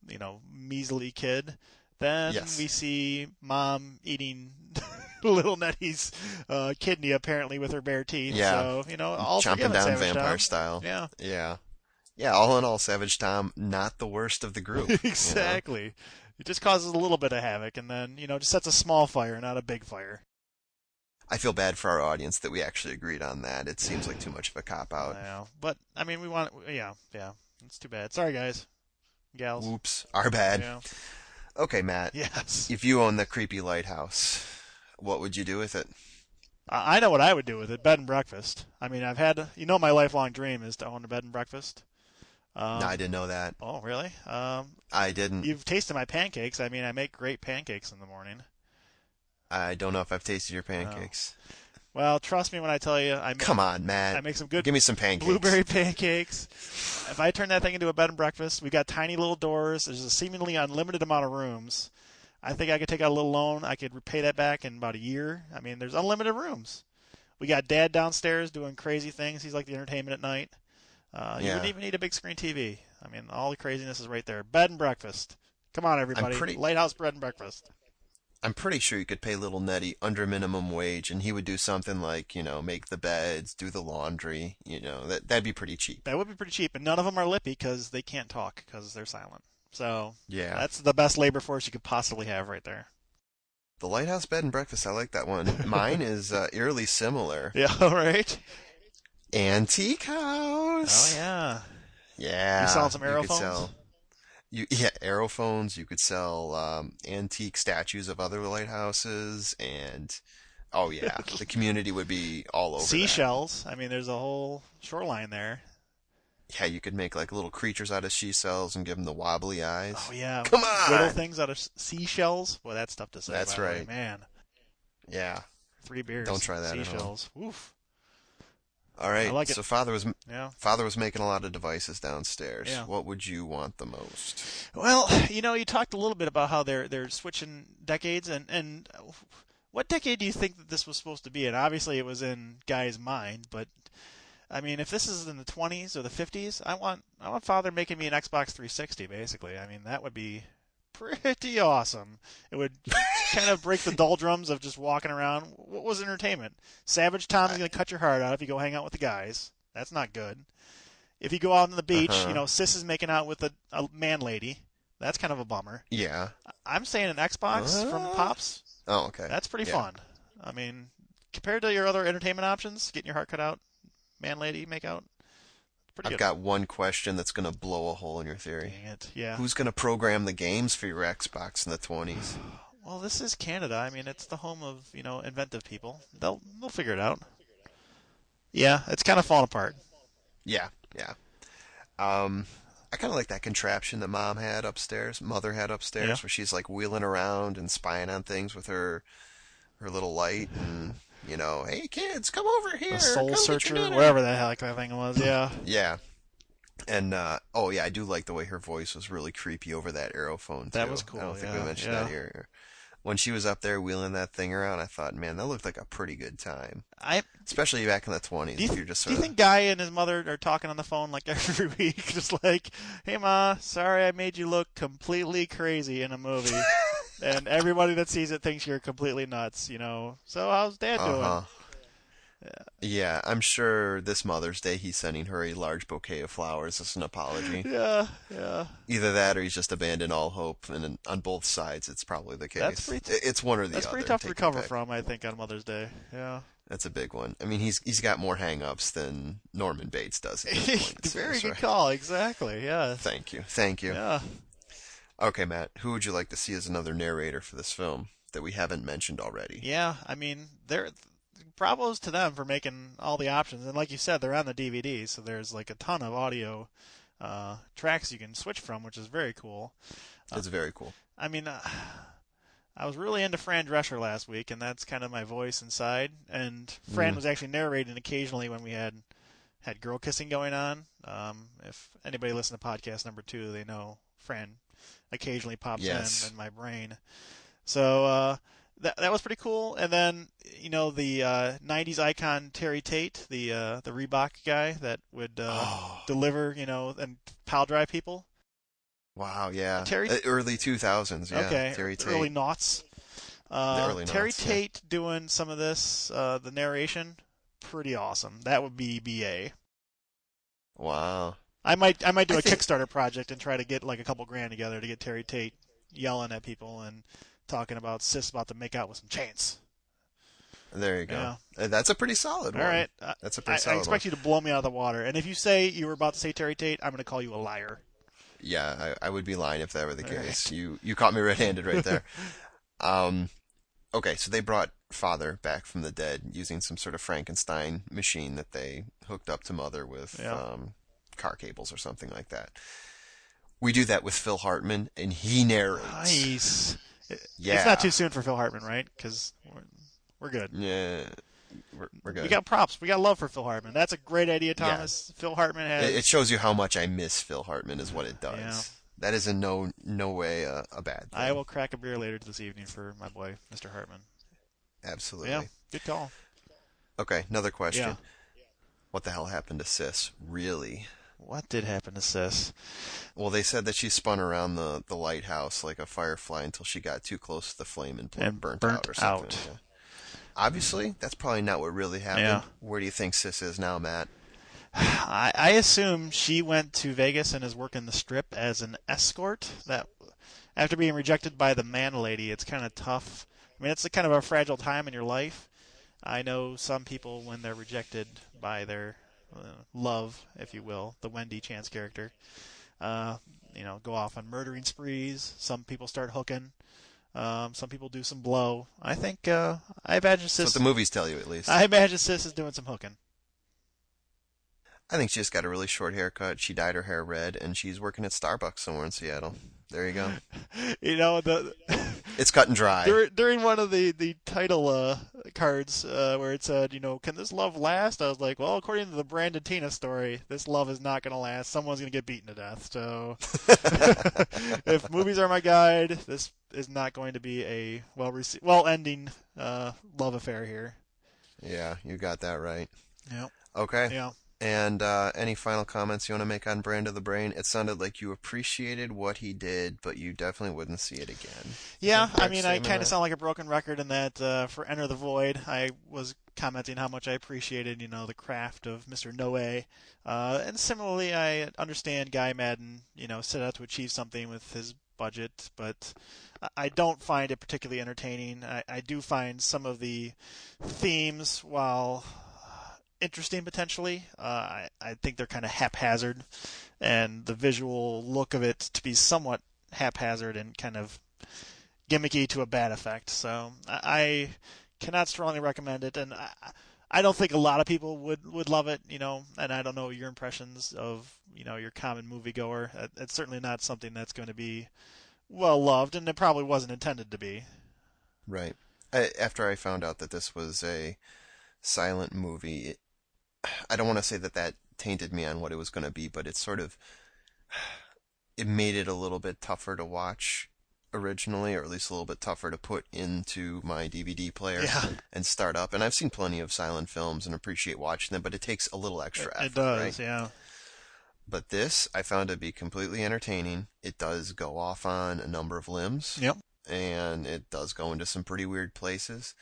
you know, measly kid. Then Yes. we see mom eating little Nettie's uh, kidney apparently with her bare teeth. Yeah. So you know, all Chomping forgiven, down Savage vampire Tom. style. Yeah, Yeah. Yeah, all in all, Savage Tom, not the worst of the group. you know? exactly. It just causes a little bit of havoc, and then you know, just sets a small fire, not a big fire. I feel bad for our audience that we actually agreed on that. It seems like too much of a cop out. I know. But I mean, we want, yeah, yeah. It's too bad. Sorry, guys, gals. Whoops, our bad. Yeah. Okay, Matt, Yes. if you own the creepy lighthouse, what would you do with it? I know what I would do with it. Bed and breakfast. I mean, I've had, you know, my lifelong dream is to own a bed and breakfast. Um, no, I didn't know that. Oh, really? Um, I didn't. you've tasted my pancakes. I mean, I make great pancakes in the morning. I don't know if I've tasted your pancakes. Well, trust me when I tell you, I make, Come on, Matt. I make some good Give me some pancakes. blueberry pancakes. If I turn that thing into a bed and breakfast, we got tiny little doors. There's a seemingly unlimited amount of rooms. I think I could take out a little loan. I could repay that back in about a year. I mean, there's unlimited rooms. We got Dad downstairs doing crazy things. He's like the entertainment at night. Uh, You Yeah. wouldn't even need a big screen TV. I mean, all the craziness is right there. Bed and breakfast. Come on, everybody. pretty- Lighthouse bread and breakfast. I'm pretty sure you could pay little Nettie under minimum wage, and he would do something like, you know, make the beds, do the laundry. You know, that that'd be pretty cheap. That would be pretty cheap, and none of them are lippy because they can't talk because they're silent. So Yeah. that's the best labor force you could possibly have right there. The Lighthouse Bed and Breakfast, I like that one. Mine is uh, eerily similar. Yeah, all right. Antique House. Oh yeah. Yeah. You sell some aerophones? sell- You, yeah, aerophones. You could sell um, antique statues of other lighthouses, and oh yeah, the community would be all over. that. Seashells. I mean, there's a whole shoreline there. Yeah, you could make like little creatures out of seashells and give them the wobbly eyes. Oh yeah. Come on! little things out of seashells. Well, that's tough to say. That's the way. right. man. Yeah. Three beers. Don't try that. Seashells. Oof. All right. I like it. so father was Yeah. father was making a lot of devices downstairs. Yeah. What would you want the most? Well, you know, you talked a little bit about how they're they're switching decades, and and what decade do you think that this was supposed to be in? Obviously, it was in Guy's mind, but I mean, if this is in the 20s or the 50s, I want I want Father making me an Xbox 360. Basically, I mean, that would be pretty awesome. It would kind of break the doldrums of just walking around. What was entertainment? Savage Tom's going to cut your heart out if you go hang out with the guys. That's not good. If you go out on the beach, Uh-huh. you know, Sis is making out with a, a man lady. That's kind of a bummer. Yeah. I'm saying an Xbox from Pops. Oh, okay. That's pretty Yeah. fun. I mean, compared to your other entertainment options, getting your heart cut out, man, lady, make out. Pretty I've good. got one question that's going to blow a hole in your theory. Dang it. Yeah. Who's going to program the games for your Xbox in the 20s? Well, this is Canada. I mean, it's the home of you know inventive people. They'll they'll figure it out. Yeah, it's kind of falling apart. Yeah, yeah. Um, I kind of like that contraption that mom had upstairs, mother had upstairs, Yeah. where she's like wheeling around and spying on things with her her little light, and you know, hey kids, come over here, The Soul come get your Searcher, dinner." whatever the heck that thing was. Yeah. Yeah. And uh, oh yeah, I do like the way her voice was really creepy over that aerophone. Too. That was cool, I don't think yeah, we mentioned yeah. that here. When she was up there wheeling that thing around, I thought, man, that looked like a pretty good time. I Especially back in the twenties, do you, if you're just do you think Guy and his mother are talking on the phone like every week, just like, "Hey ma, sorry I made you look completely crazy in a movie." And everybody that sees it thinks you're completely nuts, you know. So how's Dad doing? Uh-huh. Yeah, I'm sure this Mother's Day he's sending her a large bouquet of flowers as an apology. Yeah, yeah. Either that or he's just abandoned all hope, and on both sides it's probably the case. That's pretty I- it's one or the That's other. That's pretty tough to recover from, I think, on Mother's Day. Yeah. That's a big one. I mean, he's he's got more hang-ups than Norman Bates does. At this point, Very good right. call. Exactly. Yeah. Thank you, thank you. Yeah. Okay, Matt, who would you like to see as another narrator for this film that we haven't mentioned already? Yeah. I mean, they're bravos to them for making all the options, and like you said, they're on the DVD, so there's like a ton of audio uh, tracks you can switch from, which is very cool. It's very cool. I mean, uh, I was really into Fran Drescher last week, and that's kind of my voice inside. And Fran Mm. was actually narrating occasionally when we had had girl kissing going on. Um, if anybody listened to podcast number two, they know Fran occasionally pops Yes. in in my brain. So uh, that that was pretty cool. And then you know the uh, '90s icon Terry Tate, the uh, the Reebok guy that would uh, Oh. deliver, you know, and pal drive people. Wow, yeah. Terry- Uh, early 2000s, yeah. okay, Terry Tate. early noughts. Uh, early Terry noughts, yeah. Tate doing some of this, uh, the narration, pretty awesome. That would be BA. Wow. I might, I might do I a think- Kickstarter project and try to get like a couple grand together to get Terry Tate yelling at people and talking about sis about to make out with some chains. There you go. Yeah. That's a pretty solid All one. right, uh, That's a pretty I solid I expect you to blow me out of the water. And if you say you were about to say Terry Tate, I'm going to call you a liar. Yeah, I, I would be lying if that were the All case. You you caught me red-handed right there. um, okay, so they brought father back from the dead using some sort of Frankenstein machine that they hooked up to mother with Yeah. um, car cables or something like that. We do that with Phil Hartman, and he narrates. Nice. Yeah. It's not too soon for Phil Hartman, right? Because we're, we're good. Yeah, we're, we're good. We got props. We got love for Phil Hartman. That's a great idea, Thomas. Phil Hartman has. It, it shows you how much I miss Phil Hartman, is what it does. Yeah. That is in no no way a, a bad thing. I will crack a beer later this evening for my boy, Mr. Hartman. Absolutely. Yeah, good call. Okay, another question. Yeah. What the hell happened to Sis? Really? What did happen to Sis? Well, they said that she spun around the, the lighthouse like a firefly until she got too close to the flame and, And burnt, burnt out or something. out. Yeah. Obviously, that's probably not what really happened. Yeah. Where do you think Sis is now, Matt? I, I assume she went to Vegas and is working the strip as an escort. That after being rejected by the man lady, it's kind of tough. I mean, it's a kind of a fragile time in your life. I know some people when they're rejected by their uh, love, if you will, the Wendy Chance character, uh, you know, go off on murdering sprees. Some people start hooking. Um, some people do some blow. I think uh, I imagine That's Sis. what the movies tell you, at least. I imagine Sis is doing some hooking. I think she just got a really short haircut. She dyed her hair red, and she's working at Starbucks somewhere in Seattle. There you go. You know the. It's cut and dry. Dur- during one of the the title uh, cards uh, where it said, you know, can this love last? I was like, well, according to the Brandon Teena story, this love is not going to last. Someone's going to get beaten to death. So, if movies are my guide, this is not going to be a well rece- well ending uh, love affair here. Yeah, you got that right. Yep. Okay. Yeah. And uh, any final comments you want to make on Brand Upon the Brain? It sounded like you appreciated what he did, but you definitely wouldn't see it again. Yeah, I mean, I kind of sound like a broken record in that uh, for Enter the Void, I was commenting how much I appreciated, you know, the craft of Mr. Noe. Uh, and similarly, I understand Guy Maddin, you know, set out to achieve something with his budget, but I- I don't find it particularly entertaining. I, I do find some of the themes, while interesting potentially, uh, I, I think they're kind of haphazard, and the visual look of it to be somewhat haphazard and kind of gimmicky to a bad effect. So I, I cannot strongly recommend it, and I, I don't think a lot of people would would love it, you know. And I don't know your impressions of you know your common moviegoer. It- It's certainly not something that's going to be well loved, and it probably wasn't intended to be. Right. I, after I found out that this was a silent movie, it, I don't want to say that that tainted me on what it was going to be, but it sort of it made it a little bit tougher to watch originally, or at least a little bit tougher to put into my DVD player Yeah. and start up. And I've seen plenty of silent films and appreciate watching them, but it takes a little extra It, effort. it does, right? yeah. But this I found to be completely entertaining. It does go off on a number of limbs Yep. and it does go into some pretty weird places.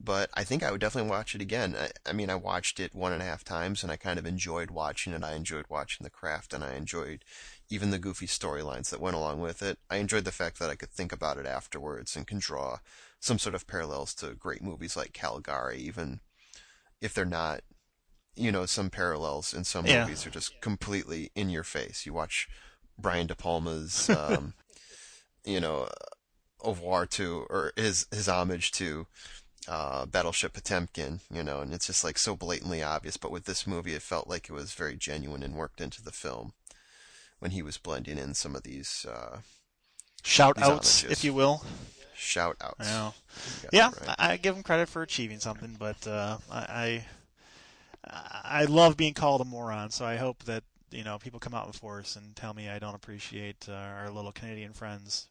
But I think I would definitely watch it again. I, I mean, I watched it one and a half times, and I kind of enjoyed watching it. I enjoyed watching the craft, and I enjoyed even the goofy storylines that went along with it. I enjoyed the fact that I could think about it afterwards and can draw some sort of parallels to great movies like Caligari, even if they're not. You know, some parallels in some Yeah. movies are just completely in your face. You watch Brian De Palma's, um, you know, au revoir to, or his his homage to uh, Battleship Potemkin, you know, and it's just like so blatantly obvious. But with this movie, it felt like it was very genuine and worked into the film when he was blending in some of these uh, Shout These outs, homages. if you will. shout outs. Yeah. Yeah, right. I, I give him credit for achieving something, but uh, I, I I love being called a moron. So I hope that you know people come out in force and tell me I don't appreciate uh, our little Canadian friends'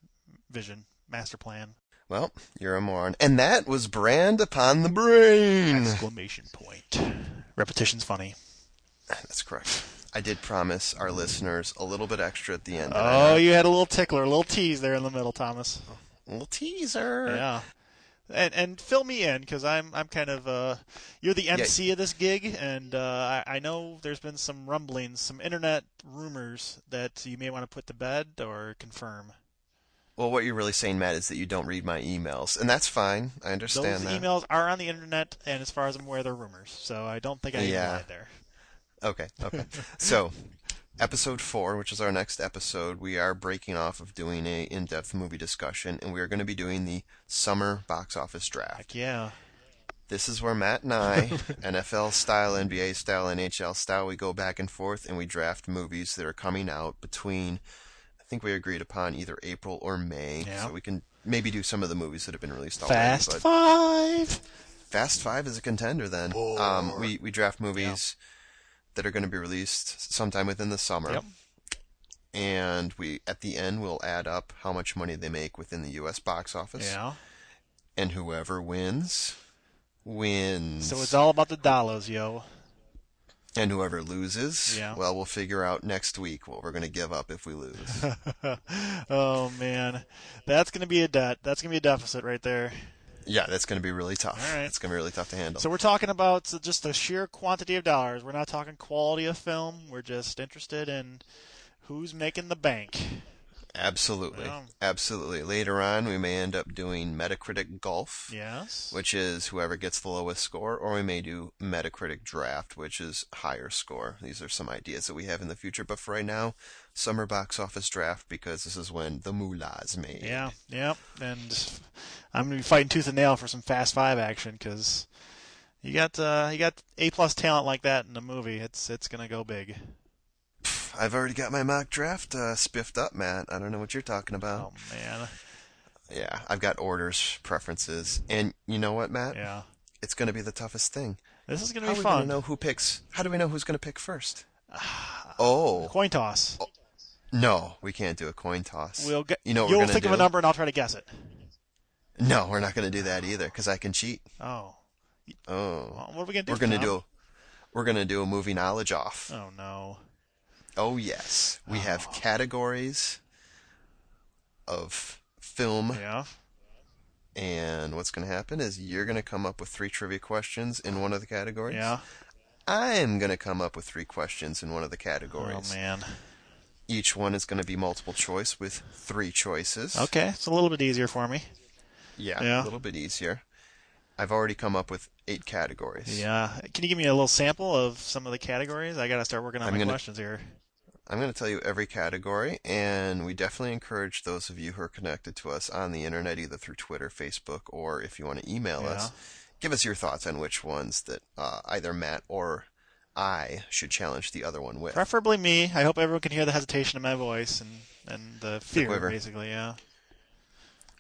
vision, master plan, Well, you're a moron. And that was Brand Upon the Brain. exclamation point. Repetition's funny. That's correct. I did promise our listeners a little bit extra at the end. Oh, you had a little tickler, a little tease there in the middle, Thomas. A little teaser. Yeah. And and fill me in because I'm I'm kind of uh you're the MC of this gig and uh, I, I know there's been some rumblings, some internet rumors that you may want to put to bed or confirm. Well, what you're really saying, Matt, is that you don't read my emails, and that's fine. I Those understand that. emails are on the internet, and as far as I'm aware, they're rumors. So I don't think I even Yeah. lied there. Okay, okay. so, episode four, which is our next episode, we are breaking off of doing a in-depth movie discussion, and we are going to be doing the summer box office draft. Heck yeah. This is where Matt and I, NFL style, NBA style, NHL style, we go back and forth and we draft movies that are coming out between. I think we agreed upon either April or May, Yeah. so we can maybe do some of the movies that have been released already. Fast but Five. Fast Five is a contender. Then um, we we draft movies that are going to be released sometime within the summer, Yep. and we at the end we'll add up how much money they make within the U.S. box office, Yeah. and whoever wins wins. So it's all about the dollars, yo. And whoever loses, Yeah. well, we'll figure out next week what we're going to give up if we lose. oh man, that's gonna be a debt. That's gonna be a deficit right there. yeah, that's going to be really tough. All right. It's going to be really tough to handle. So we're talking about just the sheer quantity of dollars. We're not talking quality of film. We're just interested in who's making the bank. Absolutely. Yeah. Absolutely. Later on, we may end up doing Metacritic Golf. Yes. which is whoever gets the lowest score, or we may do Metacritic Draft, which is higher score. These are some ideas that we have in the future, but for right now, summer box office draft because this is when the moolah is made. Yeah. Yep. And I'm gonna be fighting tooth and nail for some Fast Five action because you got uh, you got A plus talent like that in a movie. It's it's gonna go big. I've already got my mock draft uh, spiffed up, Matt. I don't know what you're talking about. Oh man. Yeah, I've got orders, preferences, and you know what, Matt? Yeah. It's going to be the toughest thing. This is gonna How be are we going fun. to know who picks? How do we know who's going to pick first? oh, Coin toss. no, we can't do a coin toss. We'll get. you know what you'll going think to of a number and I'll try to guess it. No, we're not going to do that either because I can cheat. Oh. Oh, Well, what are we gonna do? we're gonna Tom? do. We're gonna do a movie knowledge off. Oh no. Oh yes, we have uh-huh. categories of film, Yeah. and what's gonna happen is you're gonna come up with three trivia questions in one of the categories. Yeah. I'm gonna come up with three questions in one of the categories. Oh man. Each one is going to be multiple choice with three choices. Okay, it's a little bit easier for me. Yeah, Yeah. a little bit easier. I've already come up with eight categories. Yeah. Can you give me a little sample of some of the categories? I got to start working on I'm my gonna- questions here. I'm going to tell you every category, and we definitely encourage those of you who are connected to us on the internet, either through Twitter, Facebook, or if you want to email us, give us your thoughts on which ones that uh, either Matt or I should challenge the other one with. Preferably me. I hope everyone can hear the hesitation in my voice and, and the fear, quiver. basically, yeah.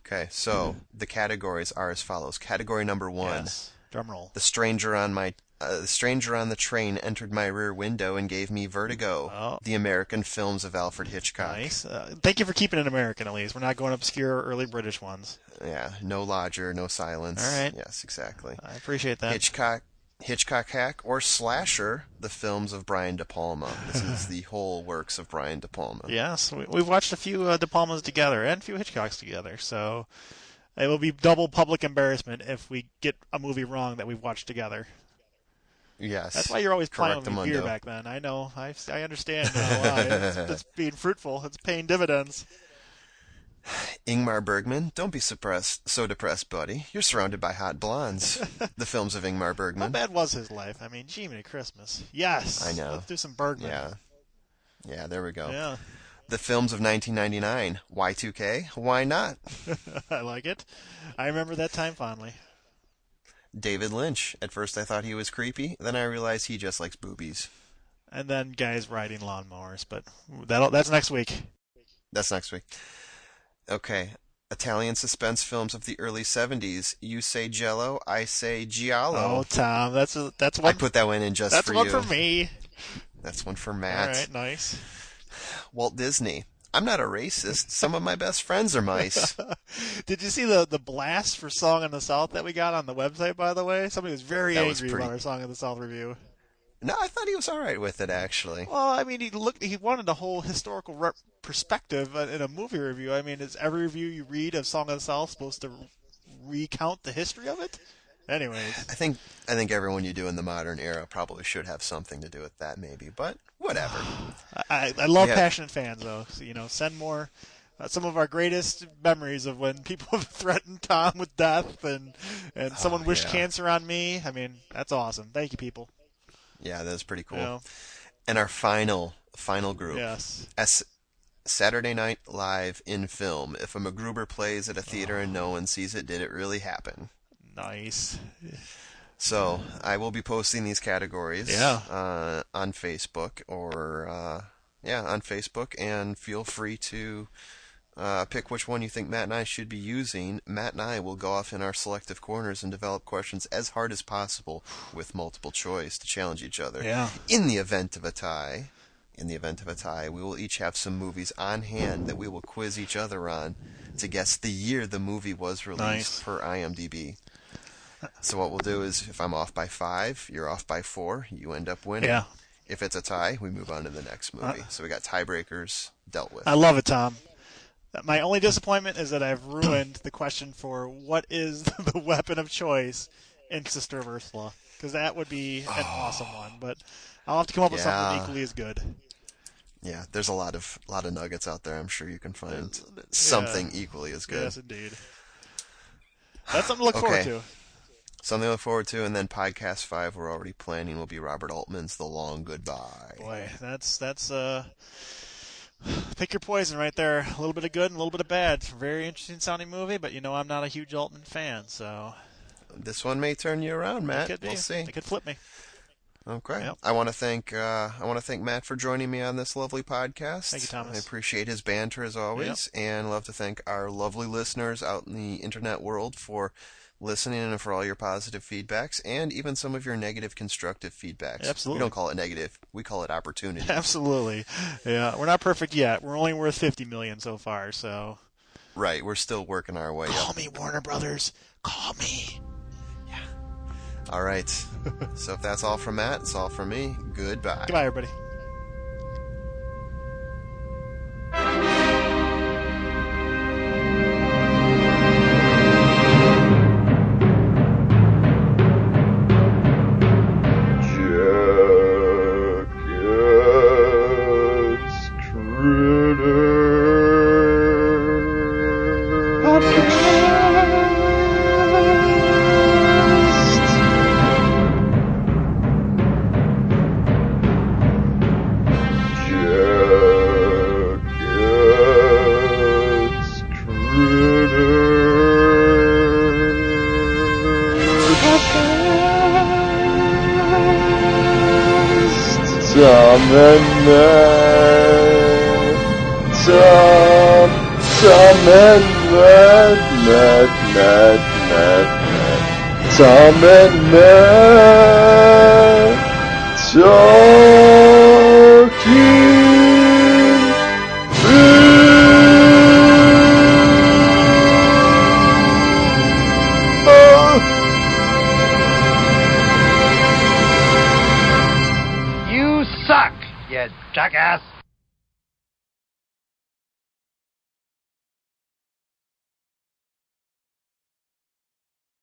Okay, so the categories are as follows. Category number one: Yes. Drum roll. the stranger on my the stranger on the train entered my rear window and gave me vertigo. Oh. The American films of Alfred Hitchcock. Nice. Uh, thank you for keeping it American, at least. We're not going obscure early British ones. Yeah, no lodger, no silence. All right. Yes, exactly. I appreciate that. Hitchcock, Hitchcock hack or slasher, the films of Brian De Palma. This is the whole works of Brian De Palma. Yes, we, we've watched a few uh, De Palmas together and a few Hitchcocks together, so it will be double public embarrassment if we get a movie wrong that we've watched together. Yes. That's why you're always playing with Correctamundo. your beer back then. I know. I, I understand now why. It's, it's being fruitful. It's paying dividends. Ingmar Bergman, don't be suppressed, so depressed, buddy. You're surrounded by hot blondes. the films of Ingmar How Bergman. bad was his life? I mean, gee, many Christmas. Yes. I know. Let's do some Bergman. Yeah. Yeah, there we go. Yeah. The films of 1999. Y2K? Why not? I like it. I remember that time fondly. David Lynch. At first I thought he was creepy, then I realized he just likes boobies. And then guys riding lawnmowers, but that'll that's next week. That's next week. Okay. Italian suspense films of the early 70s. You say Jello, I say Giallo. Oh, Tom, that's a, that's I put that one in just that's for you. That's one for me. That's one for Matt. right, nice. Walt Disney. I'm not a racist. Some of my best friends are mice. Did you see the the blast for "Song in the South" that we got on the website? By the way, somebody was very That was angry pretty- about our "Song in the South" review. no, I thought he was all right with it actually. Well, I mean, he looked. He wanted a whole historical rep- perspective uh, in a movie review. I mean, is every review you read of "Song of the South" supposed to recount the history of it? Anyways, I think I think everyone you do in the modern era probably should have something to do with that, maybe. But whatever. I, I love Yeah. passionate fans, though. So, you know, send more. Uh, some of our greatest memories of when people have threatened Tom with death and and someone Oh, wished yeah. cancer on me. I mean, that's awesome. Thank you, people. Yeah, that's pretty cool. You know, And our final final group. yes. S- Saturday Night Live in film. If a MacGruber plays at a theater and no one sees it, did it really happen? Nice. So I will be posting these categories Yeah. uh, on Facebook or uh, yeah on Facebook, and feel free to uh, pick which one you think Matt and I should be using. Matt and I will go off in our selective corners and develop questions as hard as possible with multiple choice to challenge each other. Yeah. In the event of a tie, in the event of a tie, we will each have some movies on hand that we will quiz each other on to guess the year the movie was released Nice. per IMDb. So what we'll do is, if I'm off by five, you're off by four, you end up winning. Yeah. If it's a tie, we move on to the next movie. Uh, so we got tiebreakers dealt with. I love it, Tom. My only disappointment is that I've ruined the question for what is the weapon of choice in Sister of Ursula, because that would be an awesome one. But I'll have to come up with something equally as good. yeah, there's a lot of lot of nuggets out there. I'm sure you can find something equally as good. Yes, indeed. That's something to look forward Okay. to. Something to look forward to. And then podcast five, we're already planning will be Robert Altman's The Long Goodbye. Boy, that's that's uh, pick your poison right there. A little bit of good and a little bit of bad. Very interesting sounding movie, but you know I'm not a huge Altman fan, so This one may turn you around, Matt. it could be. We'll see. It could flip me. Okay. Yep. I want to thank uh, I want to thank Matt for joining me on this lovely podcast. Thank you, Thomas. I appreciate his banter as always, and love to thank our lovely listeners out in the internet world for listening and for all your positive feedbacks and even some of your negative constructive feedbacks. Absolutely. We don't call it negative; we call it opportunity. Absolutely. Yeah, we're not perfect yet. We're only worth 50 million so far, so right. We're still working our way call up. me Warner Brothers. Call me. Yeah. All right. so if that's all from Matt, it's all from me. Goodbye. Goodbye, everybody.